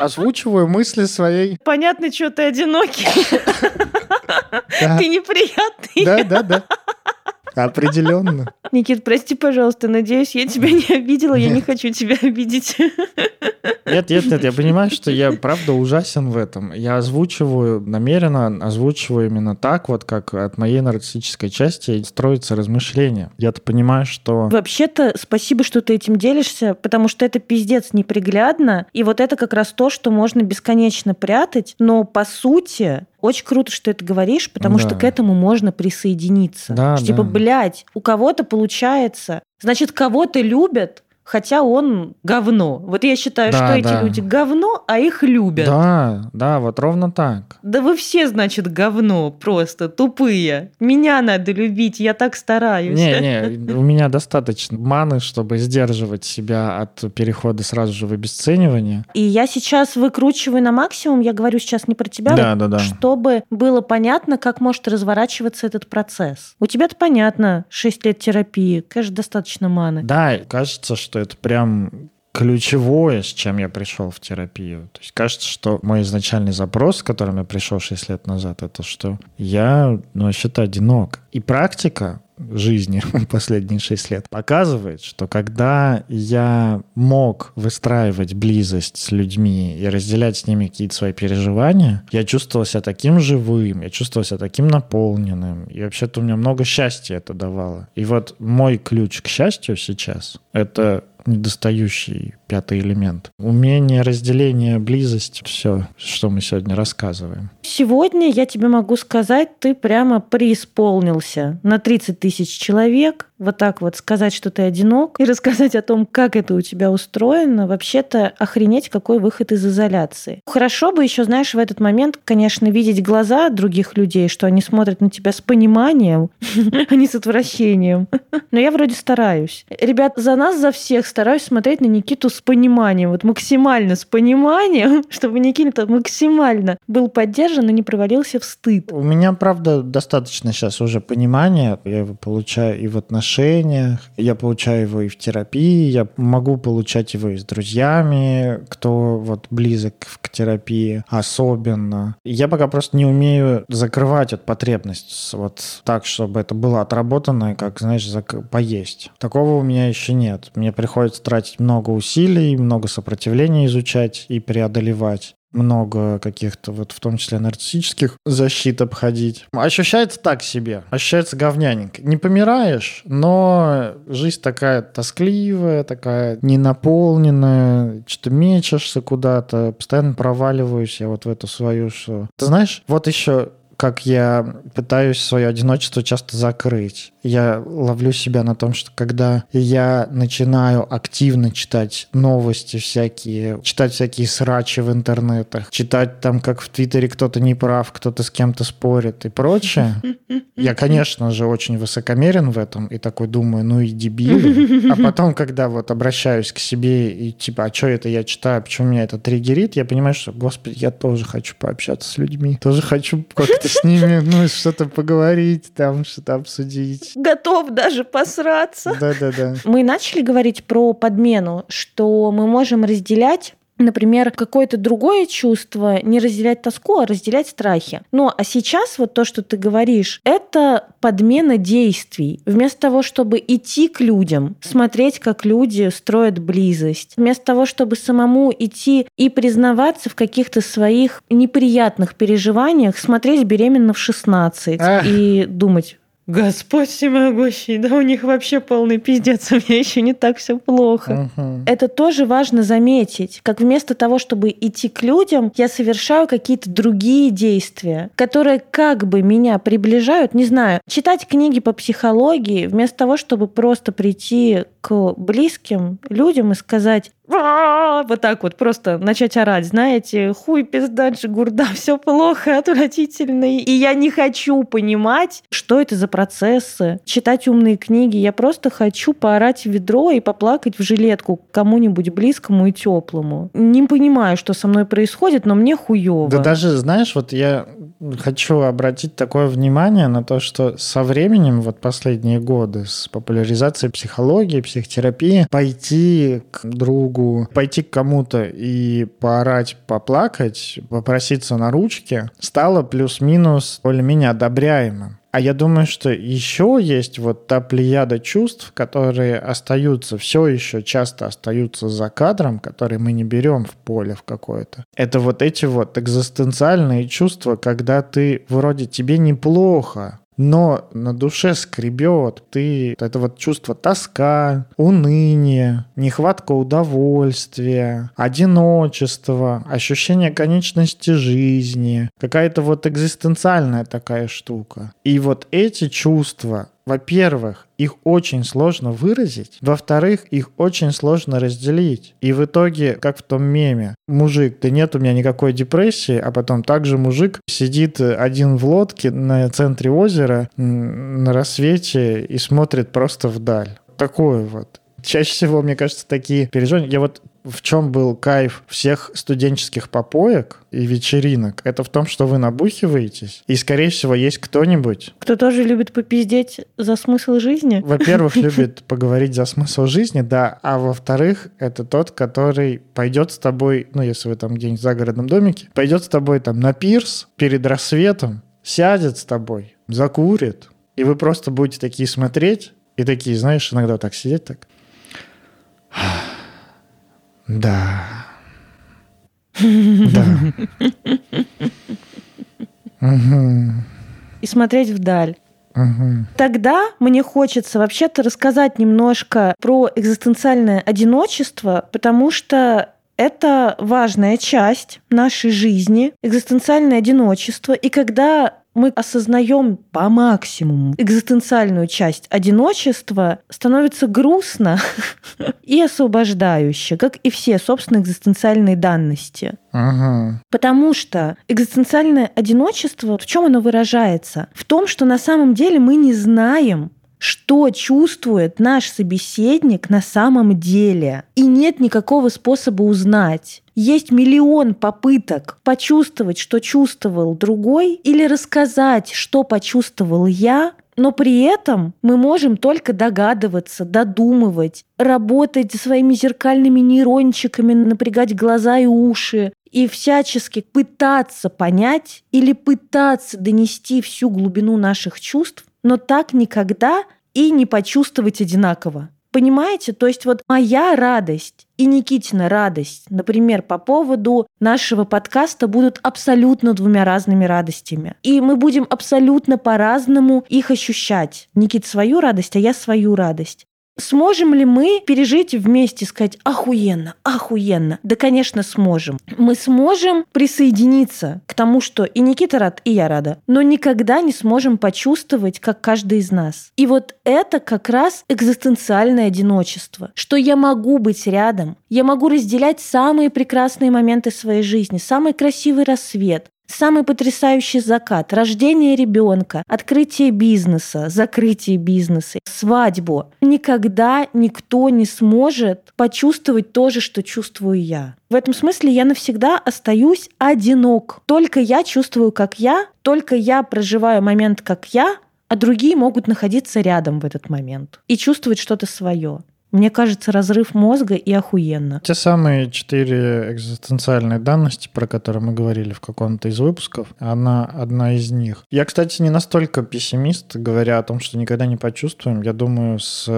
S1: Озвучиваю мысли своей.
S2: Понятно, что ты одинокий. Ты неприятный.
S1: да, да. да. Определенно.
S2: Никит, прости, пожалуйста, надеюсь, я тебя не обидела, я не хочу тебя обидеть.
S1: Нет, нет, нет, я понимаю, что я правда ужасен в этом. Я озвучиваю, намеренно озвучиваю именно так, вот как от моей нарциссической части строится размышление. Я-то понимаю, что...
S2: Вообще-то спасибо, что ты этим делишься, потому что это пиздец неприглядно, и вот это как раз то, что можно бесконечно прятать, но по сути очень круто, что ты это говоришь, потому да. что к этому можно присоединиться. Да, что, типа, да. Типа, блядь, у кого-то получается, значит, кого-то любят, хотя он говно. Вот я считаю, да, что эти да. люди говно, а их любят.
S1: Да, да, вот ровно так.
S2: Да вы все, значит, говно просто, тупые. Меня надо любить, я так стараюсь.
S1: Не, не, у меня достаточно маны, чтобы сдерживать себя от перехода сразу же в обесценивание.
S2: И я сейчас выкручиваю на максимум, я говорю сейчас не про тебя, да, вот, да, да. чтобы было понятно, как может разворачиваться этот процесс. У тебя-то понятно, 6 лет терапии, конечно, достаточно маны.
S1: Да, кажется, что это прям ключевое, с чем я пришел в терапию. То есть кажется, что мой изначальный запрос, с которым я пришел 6 лет назад, это что я, ну, вообще-то одинок. И практика жизни последние 6 лет показывает, что когда я мог выстраивать близость с людьми и разделять с ними какие-то свои переживания, я чувствовал себя таким живым, я чувствовал себя таким наполненным. И вообще-то у меня много счастья это давало. И вот мой ключ к счастью сейчас — это недостающий пятый элемент. Умение, разделение, близость — все, что мы сегодня рассказываем.
S2: Сегодня я тебе могу сказать, ты прямо преисполнился на 30 тысяч человек. Вот так вот сказать, что ты одинок, и рассказать о том, как это у тебя устроено, вообще-то охренеть, какой выход из изоляции. Хорошо бы еще, знаешь, в этот момент, конечно, видеть глаза других людей, что они смотрят на тебя с пониманием, а не с отвращением. Но я вроде стараюсь. Ребят, за нас, за всех стараюсь смотреть на Никиту с пониманием, вот максимально с пониманием, чтобы Никита максимально был поддержан и не провалился в стыд.
S1: У меня, правда, достаточно сейчас уже понимания, я его получаю и в отношениях, я получаю его и в терапии, я могу получать его и с друзьями, кто вот близок к терапии особенно. Я пока просто не умею закрывать эту потребность вот так, чтобы это было отработано, как, знаешь, поесть. Такого у меня еще нет. Мне приходится тратить много усилий, много сопротивления изучать и преодолевать много каких-то, вот в том числе нарциссических защит обходить. Ощущается так себе, ощущается говняненько. Не помираешь, но жизнь такая тоскливая, такая ненаполненная, что-то мечешься куда-то, постоянно проваливаюсь я вот в эту свою, что... Ты знаешь, вот еще как я пытаюсь свое одиночество часто закрыть. Я ловлю себя на том, что когда я начинаю активно читать новости всякие, читать всякие срачи в интернетах, читать там, как в Твиттере кто-то не прав, кто-то с кем-то спорит и прочее, я, конечно же, очень высокомерен в этом и такой думаю, ну и дебилы. А потом, когда вот обращаюсь к себе и типа, а что это я читаю, почему меня это триггерит, я понимаю, что, господи, я тоже хочу пообщаться с людьми, тоже хочу как-то с ними, ну, что-то поговорить, там, что-то обсудить.
S2: Готов даже посраться.
S1: Да-да-да.
S2: Мы начали говорить про подмену, что мы можем разделять например, какое-то другое чувство, не разделять тоску, а разделять страхи. Ну, а сейчас вот то, что ты говоришь, это подмена действий. Вместо того, чтобы идти к людям, смотреть, как люди строят близость, вместо того, чтобы самому идти и признаваться в каких-то своих неприятных переживаниях, смотреть беременна в 16 Эх. и думать, Господь всемогущий, да у них вообще полный пиздец, у меня еще не так все плохо. Угу. Это тоже важно заметить, как вместо того, чтобы идти к людям, я совершаю какие-то другие действия, которые как бы меня приближают, не знаю, читать книги по психологии, вместо того, чтобы просто прийти к близким людям и сказать, вот так вот просто начать орать, знаете, хуй, пизда, гурда, все плохо, отвратительно. И я не хочу понимать, что это за процессы, читать умные книги. Я просто хочу поорать в ведро и поплакать в жилетку кому-нибудь близкому и теплому. Не понимаю, что со мной происходит, но мне хуево.
S1: Да даже, знаешь, вот я хочу обратить такое внимание на то, что со временем, вот последние годы, с популяризацией психологии, психотерапии, пойти к другу другу, пойти к кому-то и поорать, поплакать, попроситься на ручки, стало плюс-минус более-менее одобряемым. А я думаю, что еще есть вот та плеяда чувств, которые остаются, все еще часто остаются за кадром, которые мы не берем в поле в какое-то. Это вот эти вот экзистенциальные чувства, когда ты вроде тебе неплохо, но на душе скребет. Ты это вот чувство тоска, уныние, нехватка удовольствия, одиночество, ощущение конечности жизни, какая-то вот экзистенциальная такая штука. И вот эти чувства во-первых, их очень сложно выразить. Во-вторых, их очень сложно разделить. И в итоге, как в том меме, мужик, да нет у меня никакой депрессии, а потом также мужик сидит один в лодке на центре озера на рассвете и смотрит просто вдаль. Такое вот. Чаще всего, мне кажется, такие переживания. Я вот в чем был кайф всех студенческих попоек и вечеринок? Это в том, что вы набухиваетесь, и, скорее всего, есть кто-нибудь...
S2: Кто тоже любит попиздеть за смысл жизни?
S1: Во-первых, любит поговорить за смысл жизни, да, а во-вторых, это тот, который пойдет с тобой, ну, если вы там где-нибудь в загородном домике, пойдет с тобой там на пирс перед рассветом, сядет с тобой, закурит, и вы просто будете такие смотреть, и такие, знаешь, иногда так сидеть так. Да. Да.
S2: И смотреть вдаль. Тогда мне хочется вообще-то рассказать немножко про экзистенциальное одиночество, потому что это важная часть нашей жизни, экзистенциальное одиночество. И когда мы осознаем по максимуму экзистенциальную часть одиночества, становится грустно и освобождающе, как и все, собственно, экзистенциальные данности. Ага. Потому что экзистенциальное одиночество, в чем оно выражается? В том, что на самом деле мы не знаем, что чувствует наш собеседник на самом деле. И нет никакого способа узнать. Есть миллион попыток почувствовать, что чувствовал другой, или рассказать, что почувствовал я, но при этом мы можем только догадываться, додумывать, работать своими зеркальными нейрончиками, напрягать глаза и уши, и всячески пытаться понять или пытаться донести всю глубину наших чувств, но так никогда и не почувствовать одинаково. Понимаете? То есть вот моя радость и Никитина радость, например, по поводу нашего подкаста будут абсолютно двумя разными радостями. И мы будем абсолютно по-разному их ощущать. Никит свою радость, а я свою радость. Сможем ли мы пережить вместе, сказать охуенно, охуенно? Да, конечно, сможем. Мы сможем присоединиться к тому, что и Никита рад, и я рада, но никогда не сможем почувствовать, как каждый из нас. И вот это как раз экзистенциальное одиночество, что я могу быть рядом, я могу разделять самые прекрасные моменты своей жизни, самый красивый рассвет, Самый потрясающий закат, рождение ребенка, открытие бизнеса, закрытие бизнеса, свадьбу. Никогда никто не сможет почувствовать то же, что чувствую я. В этом смысле я навсегда остаюсь одинок. Только я чувствую, как я, только я проживаю момент, как я, а другие могут находиться рядом в этот момент и чувствовать что-то свое. Мне кажется, разрыв мозга и охуенно.
S1: Те самые четыре экзистенциальные данности, про которые мы говорили в каком-то из выпусков, она одна из них. Я, кстати, не настолько пессимист, говоря о том, что никогда не почувствуем. Я думаю, с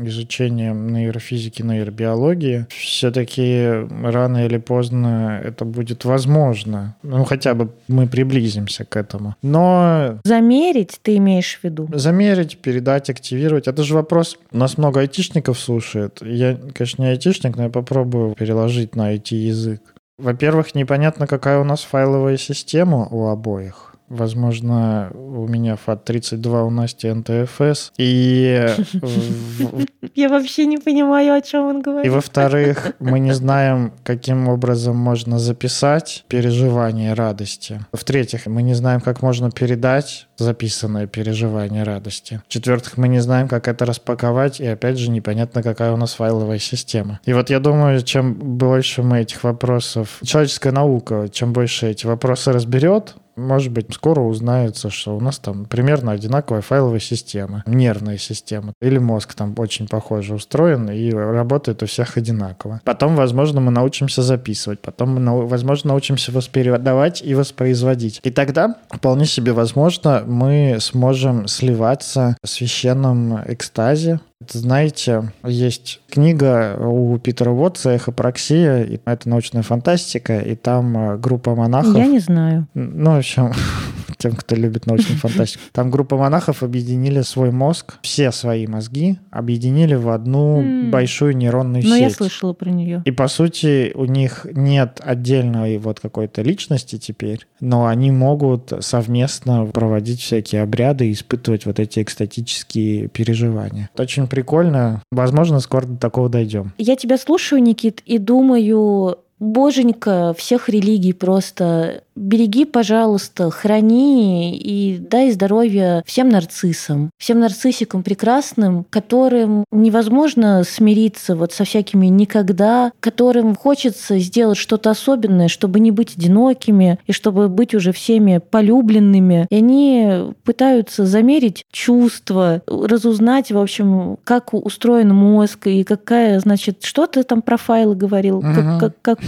S1: изучением нейрофизики, нейробиологии, все-таки рано или поздно это будет возможно. Ну, хотя бы мы приблизимся к этому. Но...
S2: Замерить ты имеешь в виду?
S1: Замерить, передать, активировать. Это же вопрос... У нас много айтишников, айтишников слушает. Я, конечно, не айтишник, но я попробую переложить на IT-язык. Во-первых, непонятно, какая у нас файловая система у обоих. Возможно, у меня FAT32, у Насти НТФС. И...
S2: Я вообще не понимаю, о чем он говорит.
S1: И во-вторых, мы не знаем, каким образом можно записать переживание радости. В-третьих, мы не знаем, как можно передать записанное переживание радости. В-четвертых, мы не знаем, как это распаковать, и опять же непонятно, какая у нас файловая система. И вот я думаю, чем больше мы этих вопросов... Человеческая наука, чем больше эти вопросы разберет, может быть, скоро узнается, что у нас там примерно одинаковая файловая система, нервная система, или мозг там очень похоже устроен и работает у всех одинаково. Потом, возможно, мы научимся записывать, потом мы, возможно, научимся воспередавать и воспроизводить. И тогда, вполне себе возможно, мы сможем сливаться в священном экстазе, знаете, есть книга у Питера Уотса «Эхопроксия», и это научная фантастика, и там э, группа монахов...
S2: Я не знаю.
S1: Ну, в общем, тем, кто любит научную фантастику. Там группа монахов объединили свой мозг, все свои мозги объединили в одну mm. большую нейронную
S2: Но
S1: сеть.
S2: я слышала про нее.
S1: И, по сути, у них нет отдельной вот какой-то личности теперь, но они могут совместно проводить всякие обряды и испытывать вот эти экстатические переживания. Это очень прикольно. Возможно, скоро до такого дойдем.
S2: Я тебя слушаю, Никит, и думаю, Боженька всех религий просто береги, пожалуйста, храни и дай здоровья всем нарциссам, всем нарциссикам прекрасным, которым невозможно смириться вот со всякими никогда, которым хочется сделать что-то особенное, чтобы не быть одинокими и чтобы быть уже всеми полюбленными. И они пытаются замерить чувства, разузнать, в общем, как устроен мозг и какая, значит, что ты там про файлы говорил, угу. как, как, как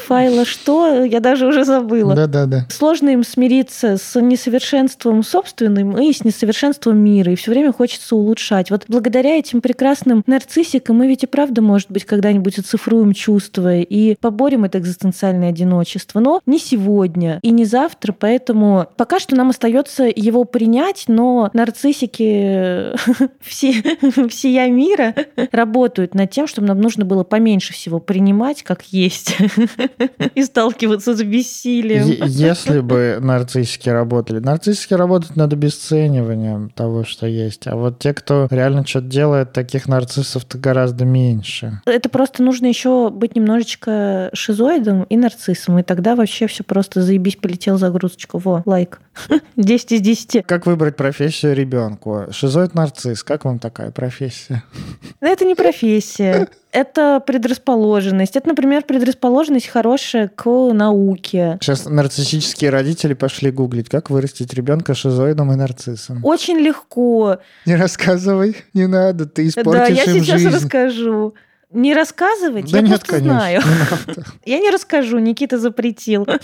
S2: файла что, я даже уже забыла.
S1: Да, да, да.
S2: Сложно им смириться с несовершенством собственным и с несовершенством мира, и все время хочется улучшать. Вот благодаря этим прекрасным нарциссикам мы ведь и правда, может быть, когда-нибудь оцифруем чувства и поборем это экзистенциальное одиночество, но не сегодня и не завтра, поэтому пока что нам остается его принять, но нарциссики все, всея мира работают над тем, чтобы нам нужно было поменьше всего принимать как есть и сталкиваться с бессилием.
S1: Если бы нарциссики работали. Нарциссики работают над обесцениванием того, что есть. А вот те, кто реально что-то делает, таких нарциссов-то гораздо меньше.
S2: Это просто нужно еще быть немножечко шизоидом и нарциссом. И тогда вообще все просто заебись, полетел загрузочку. Во, лайк. 10 из 10.
S1: Как выбрать профессию ребенку? Шизоид-нарцисс. Как вам такая профессия?
S2: Это не профессия это предрасположенность. Это, например, предрасположенность хорошая к науке.
S1: Сейчас нарциссические родители пошли гуглить, как вырастить ребенка шизоидом и нарциссом.
S2: Очень легко.
S1: Не рассказывай, не надо, ты испортишь Да,
S2: я
S1: им
S2: сейчас
S1: жизнь.
S2: расскажу. Не рассказывать?
S1: Да
S2: я
S1: нет,
S2: просто
S1: конечно,
S2: знаю.
S1: Не
S2: я не расскажу, Никита запретил.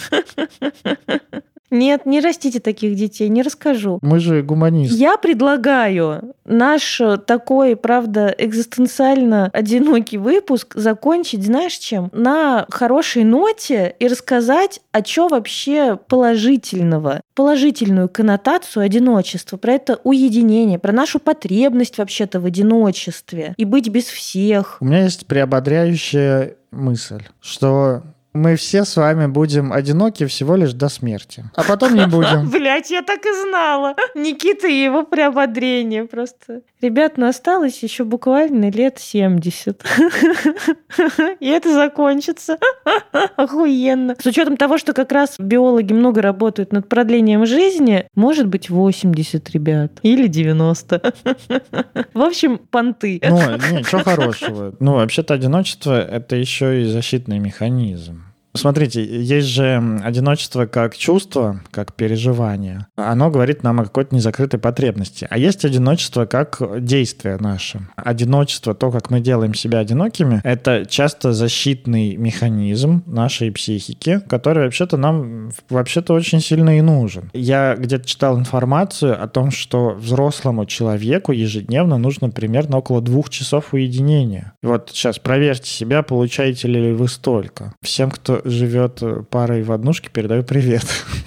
S2: Нет, не растите таких детей, не расскажу.
S1: Мы же гуманисты.
S2: Я предлагаю наш э, такой, правда, экзистенциально одинокий выпуск закончить, знаешь чем? На хорошей ноте и рассказать, о чем вообще положительного, положительную коннотацию одиночества, про это уединение, про нашу потребность вообще-то в одиночестве и быть без всех.
S1: У меня есть приободряющая мысль, что мы все с вами будем одиноки всего лишь до смерти. А потом не будем.
S2: Блять, я так и знала. Никита и его приободрение просто. Ребят, ну осталось еще буквально лет 70. И это закончится. Охуенно. С учетом того, что как раз биологи много работают над продлением жизни, может быть 80, ребят. Или 90. В общем, понты.
S1: Ну, ничего хорошего. Ну, вообще-то одиночество — это еще и защитный механизм. Смотрите, есть же одиночество как чувство, как переживание. Оно говорит нам о какой-то незакрытой потребности. А есть одиночество как действие наше. Одиночество, то, как мы делаем себя одинокими, это часто защитный механизм нашей психики, который вообще-то нам вообще-то очень сильно и нужен. Я где-то читал информацию о том, что взрослому человеку ежедневно нужно примерно около двух часов уединения. Вот сейчас проверьте себя, получаете ли вы столько. Всем, кто живет э, парой в однушке, передаю привет.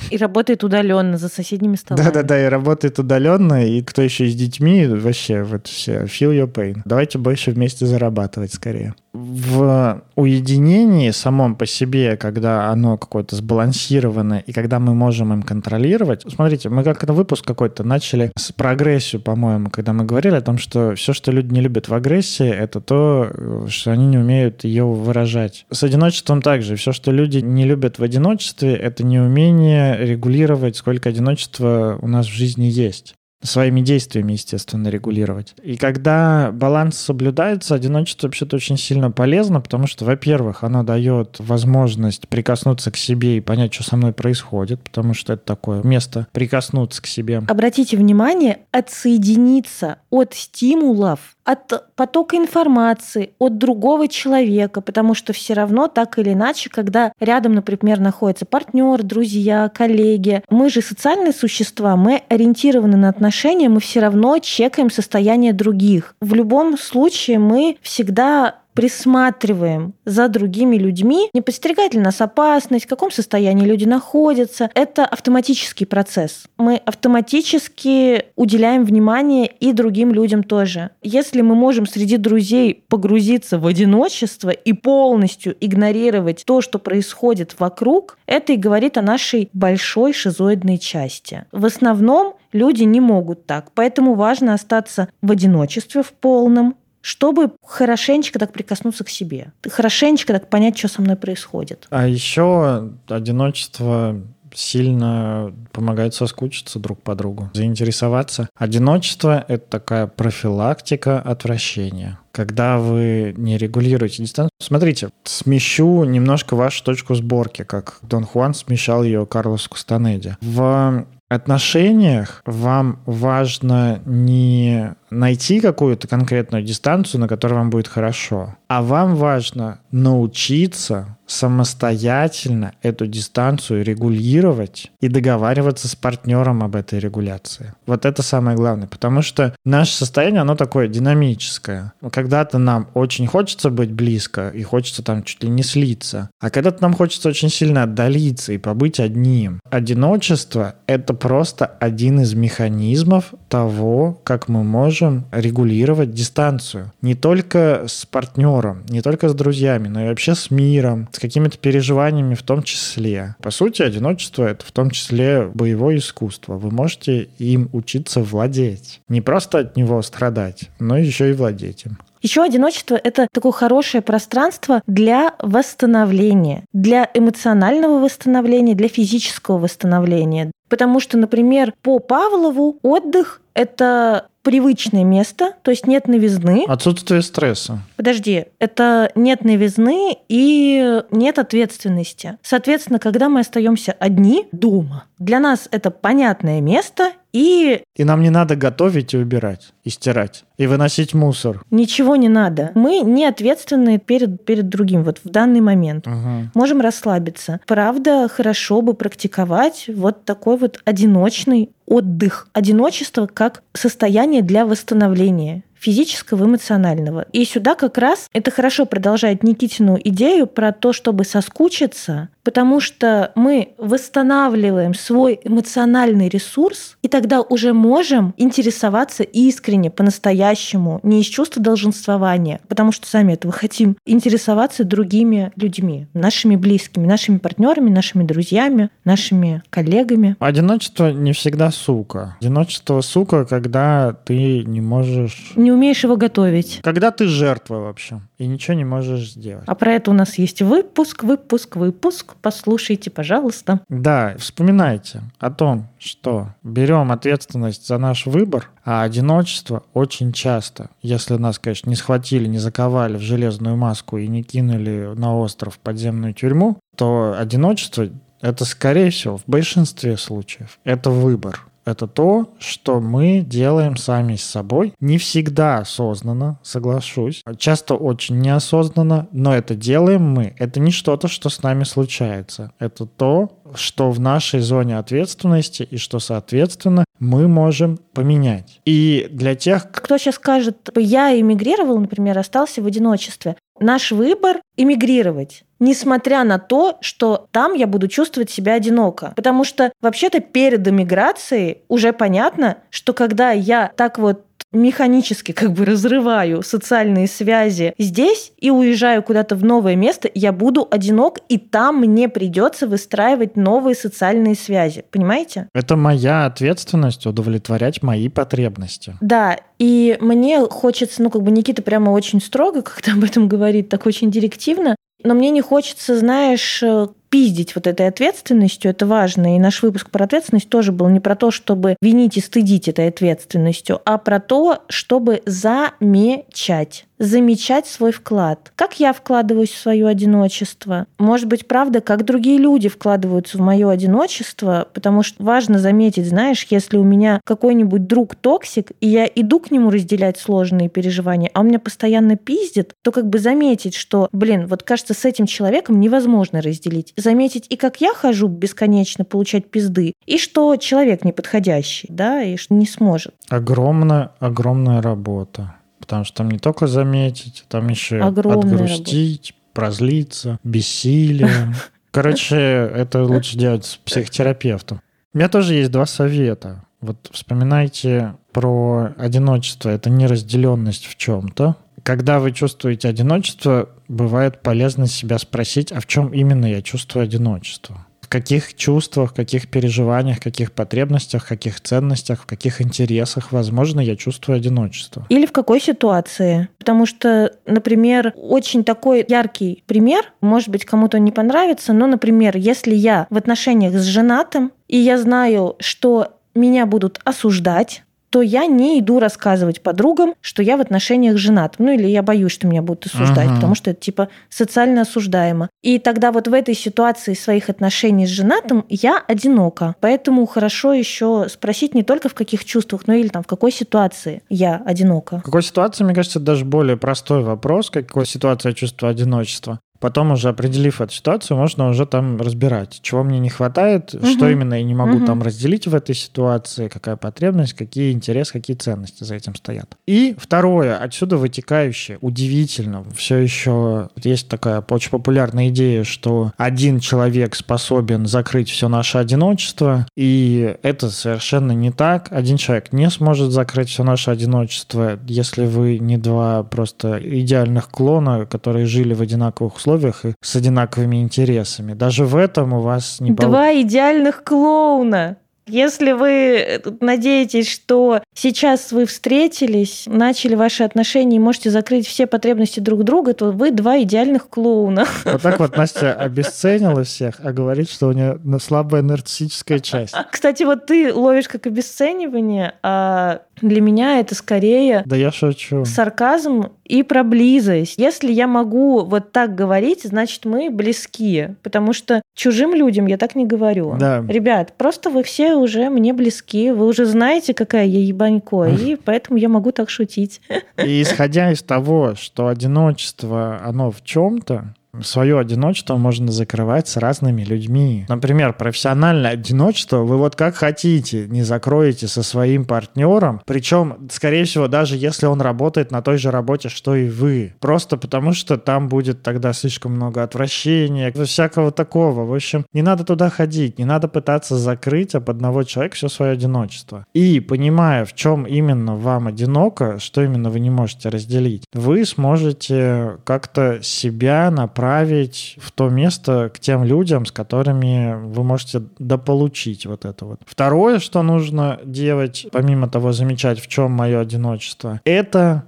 S2: И работает удаленно за соседними столами.
S1: Да-да-да, и работает удаленно, и кто еще с детьми, вообще, вот все, feel your pain. Давайте больше вместе зарабатывать скорее в уединении самом по себе, когда оно какое-то сбалансированное, и когда мы можем им контролировать. Смотрите, мы как на выпуск какой-то начали с прогрессию, по-моему, когда мы говорили о том, что все, что люди не любят в агрессии, это то, что они не умеют ее выражать. С одиночеством также. Все, что люди не любят в одиночестве, это неумение регулировать, сколько одиночества у нас в жизни есть. Своими действиями, естественно, регулировать. И когда баланс соблюдается, одиночество вообще-то очень сильно полезно, потому что, во-первых, оно дает возможность прикоснуться к себе и понять, что со мной происходит, потому что это такое место прикоснуться к себе.
S2: Обратите внимание, отсоединиться от стимулов, от потока информации, от другого человека, потому что все равно так или иначе, когда рядом, например, находится партнер, друзья, коллеги, мы же социальные существа, мы ориентированы на отношения, мы все равно чекаем состояние других. В любом случае мы всегда присматриваем за другими людьми, не подстерегает ли нас опасность, в каком состоянии люди находятся. Это автоматический процесс. Мы автоматически уделяем внимание и другим людям тоже. Если мы можем среди друзей погрузиться в одиночество и полностью игнорировать то, что происходит вокруг, это и говорит о нашей большой шизоидной части. В основном люди не могут так. Поэтому важно остаться в одиночестве в полном, чтобы хорошенечко так прикоснуться к себе, хорошенечко так понять, что со мной происходит.
S1: А еще одиночество сильно помогает соскучиться друг по другу, заинтересоваться. Одиночество — это такая профилактика отвращения. Когда вы не регулируете дистанцию. Смотрите, смещу немножко вашу точку сборки, как Дон Хуан смещал ее Карлос Кустанеди. В отношениях вам важно не найти какую-то конкретную дистанцию, на которой вам будет хорошо, а вам важно научиться самостоятельно эту дистанцию регулировать и договариваться с партнером об этой регуляции. Вот это самое главное, потому что наше состояние, оно такое динамическое. Когда-то нам очень хочется быть близко и хочется там чуть ли не слиться, а когда-то нам хочется очень сильно отдалиться и побыть одним. Одиночество — это просто один из механизмов того, как мы можем регулировать дистанцию. Не только с партнером, не только с друзьями, но и вообще с миром, с какими-то переживаниями в том числе. По сути, одиночество — это в том числе боевое искусство. Вы можете им учиться владеть. Не просто от него страдать, но еще и владеть им.
S2: Еще одиночество — это такое хорошее пространство для восстановления, для эмоционального восстановления, для физического восстановления. Потому что, например, по Павлову отдых — это привычное место, то есть нет новизны.
S1: Отсутствие стресса.
S2: Подожди, это нет новизны и нет ответственности. Соответственно, когда мы остаемся одни дома, для нас это понятное место, и...
S1: И нам не надо готовить и убирать, и стирать, и выносить мусор.
S2: Ничего не надо. Мы не ответственны перед, перед другим вот в данный момент.
S1: Угу.
S2: Можем расслабиться. Правда, хорошо бы практиковать вот такой вот одиночный отдых. Одиночество как состояние для восстановления физического и эмоционального. И сюда как раз это хорошо продолжает Никитину идею про то, чтобы соскучиться, потому что мы восстанавливаем свой эмоциональный ресурс, и тогда уже можем интересоваться искренне, по-настоящему, не из чувства долженствования, потому что сами этого хотим, интересоваться другими людьми, нашими близкими, нашими партнерами, нашими друзьями, нашими коллегами.
S1: Одиночество не всегда сука. Одиночество сука, когда ты не можешь...
S2: Не умеешь его готовить.
S1: Когда ты жертва вообще и ничего не можешь сделать.
S2: А про это у нас есть выпуск, выпуск, выпуск. Послушайте, пожалуйста.
S1: Да, вспоминайте о том, что берем ответственность за наш выбор, а одиночество очень часто, если нас, конечно, не схватили, не заковали в железную маску и не кинули на остров подземную тюрьму, то одиночество это, скорее всего, в большинстве случаев, это выбор это то, что мы делаем сами с собой. Не всегда осознанно, соглашусь. Часто очень неосознанно, но это делаем мы. Это не что-то, что с нами случается. Это то, что в нашей зоне ответственности и что, соответственно, мы можем поменять. И для тех...
S2: Кто сейчас скажет, я эмигрировал, например, остался в одиночестве. Наш выбор эмигрировать несмотря на то, что там я буду чувствовать себя одиноко. Потому что вообще-то перед эмиграцией уже понятно, что когда я так вот механически как бы разрываю социальные связи здесь и уезжаю куда-то в новое место, я буду одинок, и там мне придется выстраивать новые социальные связи. Понимаете?
S1: Это моя ответственность удовлетворять мои потребности.
S2: Да, и мне хочется, ну как бы Никита прямо очень строго, когда об этом говорит, так очень директивно, но мне не хочется, знаешь, пиздить вот этой ответственностью, это важно. И наш выпуск про ответственность тоже был не про то, чтобы винить и стыдить этой ответственностью, а про то, чтобы замечать замечать свой вклад. Как я вкладываюсь в свое одиночество? Может быть, правда, как другие люди вкладываются в мое одиночество, потому что важно заметить, знаешь, если у меня какой-нибудь друг токсик, и я иду к нему разделять сложные переживания, а он меня постоянно пиздит, то как бы заметить, что, блин, вот кажется, с этим человеком невозможно разделить. Заметить и как я хожу бесконечно получать пизды, и что человек неподходящий, да, и что не сможет.
S1: Огромная, огромная работа. Потому что там не только заметить, там еще Огромная отгрустить, работа. прозлиться, бессилие. Короче, это лучше делать с психотерапевтом. У меня тоже есть два совета. Вот вспоминайте про одиночество. Это неразделенность в чем-то. Когда вы чувствуете одиночество, бывает полезно себя спросить, а в чем именно я чувствую одиночество каких чувствах, каких переживаниях, каких потребностях, каких ценностях, в каких интересах, возможно, я чувствую одиночество.
S2: Или в какой ситуации. Потому что, например, очень такой яркий пример, может быть, кому-то не понравится, но, например, если я в отношениях с женатым, и я знаю, что меня будут осуждать, то я не иду рассказывать подругам, что я в отношениях женат. Ну или я боюсь, что меня будут осуждать, ага. потому что это типа социально осуждаемо. И тогда вот в этой ситуации своих отношений с женатым я одинока. Поэтому хорошо еще спросить не только в каких чувствах, но или там в какой ситуации я одинока.
S1: В какой ситуации, мне кажется, даже более простой вопрос, какой ситуации я чувствую одиночество. Потом уже определив эту ситуацию, можно уже там разбирать, чего мне не хватает, угу. что именно я не могу угу. там разделить в этой ситуации, какая потребность, какие интересы, какие ценности за этим стоят. И второе, отсюда вытекающее, удивительно, все еще есть такая очень популярная идея, что один человек способен закрыть все наше одиночество, и это совершенно не так. Один человек не сможет закрыть все наше одиночество, если вы не два просто идеальных клона, которые жили в одинаковых условиях, условиях и с одинаковыми интересами. Даже в этом у вас не
S2: Два идеальных клоуна. Если вы э, надеетесь, что сейчас вы встретились, начали ваши отношения и можете закрыть все потребности друг друга, то вы два идеальных клоуна.
S1: Вот так вот Настя обесценила всех, а говорит, что у нее слабая нарциссическая часть.
S2: Кстати, вот ты ловишь как обесценивание, а для меня это скорее
S1: да я шучу.
S2: сарказм и про близость. Если я могу вот так говорить, значит, мы близки. Потому что чужим людям я так не говорю.
S1: Да.
S2: Ребят, просто вы все уже мне близки. Вы уже знаете, какая я ебанько. И поэтому я могу так шутить.
S1: И исходя из того, что одиночество, оно в чем-то, свое одиночество можно закрывать с разными людьми. Например, профессиональное одиночество вы вот как хотите не закроете со своим партнером, причем, скорее всего, даже если он работает на той же работе, что и вы. Просто потому, что там будет тогда слишком много отвращения, всякого такого. В общем, не надо туда ходить, не надо пытаться закрыть об одного человека все свое одиночество. И понимая, в чем именно вам одиноко, что именно вы не можете разделить, вы сможете как-то себя направить направить в то место к тем людям, с которыми вы можете дополучить вот это вот. Второе, что нужно делать, помимо того замечать, в чем мое одиночество, это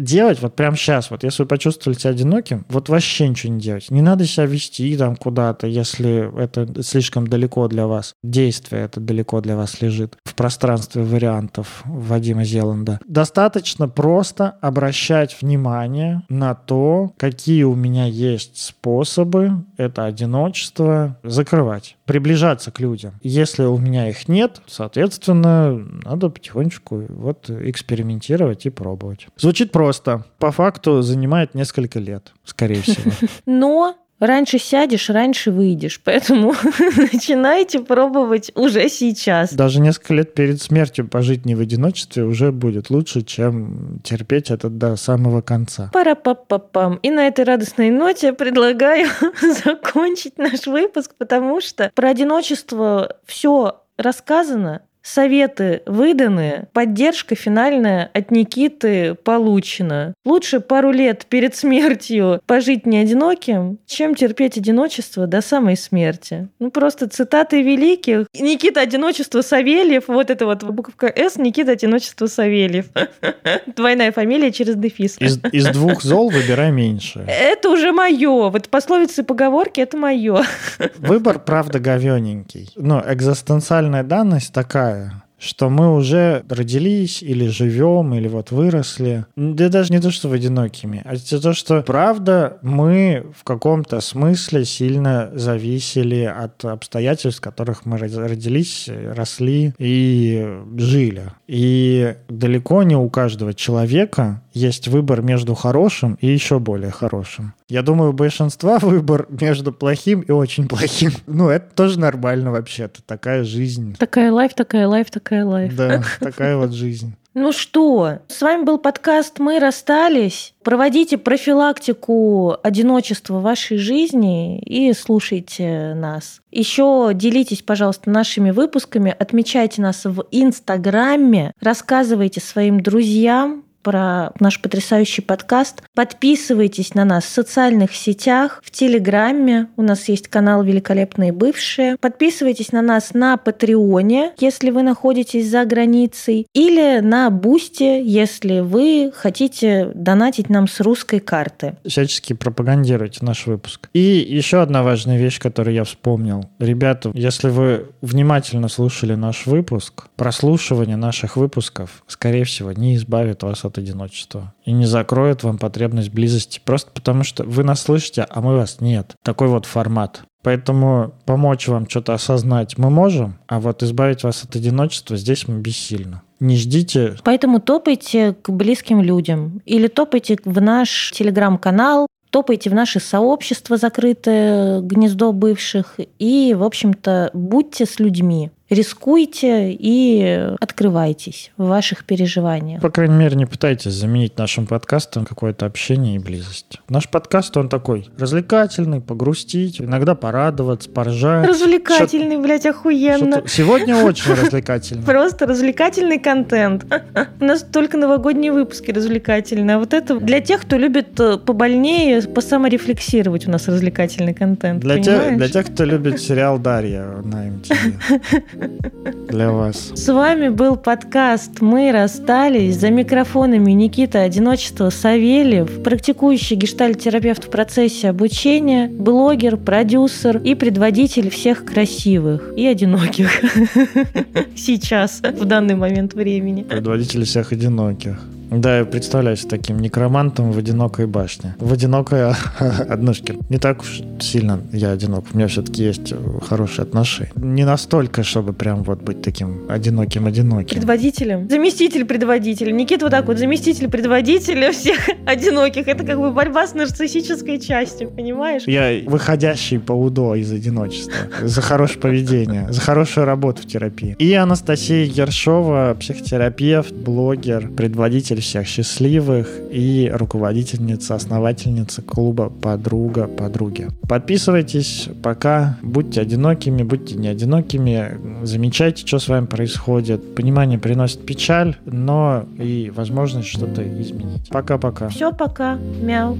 S1: делать вот прямо сейчас, вот если вы почувствовали себя одиноким, вот вообще ничего не делать. Не надо себя вести там куда-то, если это слишком далеко для вас. Действие это далеко для вас лежит в пространстве вариантов Вадима Зеланда. Достаточно просто обращать внимание на то, какие у меня есть способы это одиночество закрывать, приближаться к людям. Если у меня их нет, соответственно, надо потихонечку вот экспериментировать и пробовать. Звучит просто. По факту занимает несколько лет, скорее всего.
S2: Но Раньше сядешь, раньше выйдешь. Поэтому начинайте пробовать уже сейчас.
S1: Даже несколько лет перед смертью пожить не в одиночестве уже будет лучше, чем терпеть это до самого конца.
S2: пара па па пам И на этой радостной ноте предлагаю закончить наш выпуск, потому что про одиночество все рассказано, Советы выданы, поддержка финальная от Никиты получена. Лучше пару лет перед смертью пожить не одиноким, чем терпеть одиночество до самой смерти. Ну, просто цитаты великих. Никита Одиночество Савельев, вот это вот буковка «С», Никита Одиночество Савельев. Двойная фамилия через дефис.
S1: Из, из двух зол выбирай меньше.
S2: Это уже мое. Вот пословицы и поговорки – это мое.
S1: Выбор, правда, говененький. Но экзистенциальная данность такая, yeah. Что мы уже родились или живем, или вот выросли. Да даже не то, что в одинокими, а то, что правда мы в каком-то смысле сильно зависели от обстоятельств, в которых мы родились, росли и жили. И далеко не у каждого человека есть выбор между хорошим и еще более хорошим. Я думаю, у большинства выбор между плохим и очень плохим. Ну, это тоже нормально вообще-то. Такая жизнь.
S2: Такая лайф, такая лайф, такая лайф.
S1: Да, такая вот жизнь.
S2: Ну что, с вами был подкаст «Мы расстались». Проводите профилактику одиночества в вашей жизни и слушайте нас. Еще делитесь, пожалуйста, нашими выпусками, отмечайте нас в Инстаграме, рассказывайте своим друзьям, про наш потрясающий подкаст. Подписывайтесь на нас в социальных сетях, в Телеграме. У нас есть канал «Великолепные бывшие». Подписывайтесь на нас на Патреоне, если вы находитесь за границей, или на Бусте, если вы хотите донатить нам с русской карты.
S1: Всячески пропагандируйте наш выпуск. И еще одна важная вещь, которую я вспомнил. Ребята, если вы внимательно слушали наш выпуск, прослушивание наших выпусков, скорее всего, не избавит вас от от одиночества и не закроет вам потребность близости, просто потому что вы нас слышите, а мы вас нет. Такой вот формат. Поэтому помочь вам что-то осознать мы можем, а вот избавить вас от одиночества здесь мы бессильно. Не ждите.
S2: Поэтому топайте к близким людям или топайте в наш телеграм-канал, топайте в наше сообщество закрытое гнездо бывших и, в общем-то, будьте с людьми рискуйте и открывайтесь в ваших переживаниях.
S1: По крайней мере, не пытайтесь заменить нашим подкастом какое-то общение и близость. Наш подкаст, он такой развлекательный, погрустить, иногда порадоваться, поржать.
S2: Развлекательный, блядь, охуенно.
S1: Сегодня очень развлекательный.
S2: Просто развлекательный контент. У нас только новогодние выпуски развлекательные. А вот это для тех, кто любит э, побольнее, посаморефлексировать у нас развлекательный контент.
S1: Для, тех, для тех, кто любит сериал «Дарья» на MTV. Для вас.
S2: С вами был подкаст «Мы расстались». За микрофонами Никита Одиночество Савельев, практикующий гештальтерапевт в процессе обучения, блогер, продюсер и предводитель всех красивых и одиноких. Сейчас, в данный момент времени.
S1: Предводитель всех одиноких. Да, я представляюсь таким некромантом в одинокой башне. В одинокой однушке. Не так уж сильно я одинок. У меня все-таки есть хорошие отношения. Не настолько, чтобы прям вот быть таким одиноким-одиноким.
S2: Предводителем. Заместитель предводителя. Никита вот так вот, заместитель предводителя всех одиноких. Это как бы борьба с нарциссической частью, понимаешь?
S1: Я выходящий по УДО из одиночества. За хорошее поведение, за хорошую работу в терапии. И Анастасия Ершова, психотерапевт, блогер, предводитель всех счастливых и руководительница, основательница клуба «Подруга подруги». Подписывайтесь, пока будьте одинокими, будьте не одинокими, замечайте, что с вами происходит. Понимание приносит печаль, но и возможность что-то изменить. Пока-пока.
S2: Все, пока. Мяу.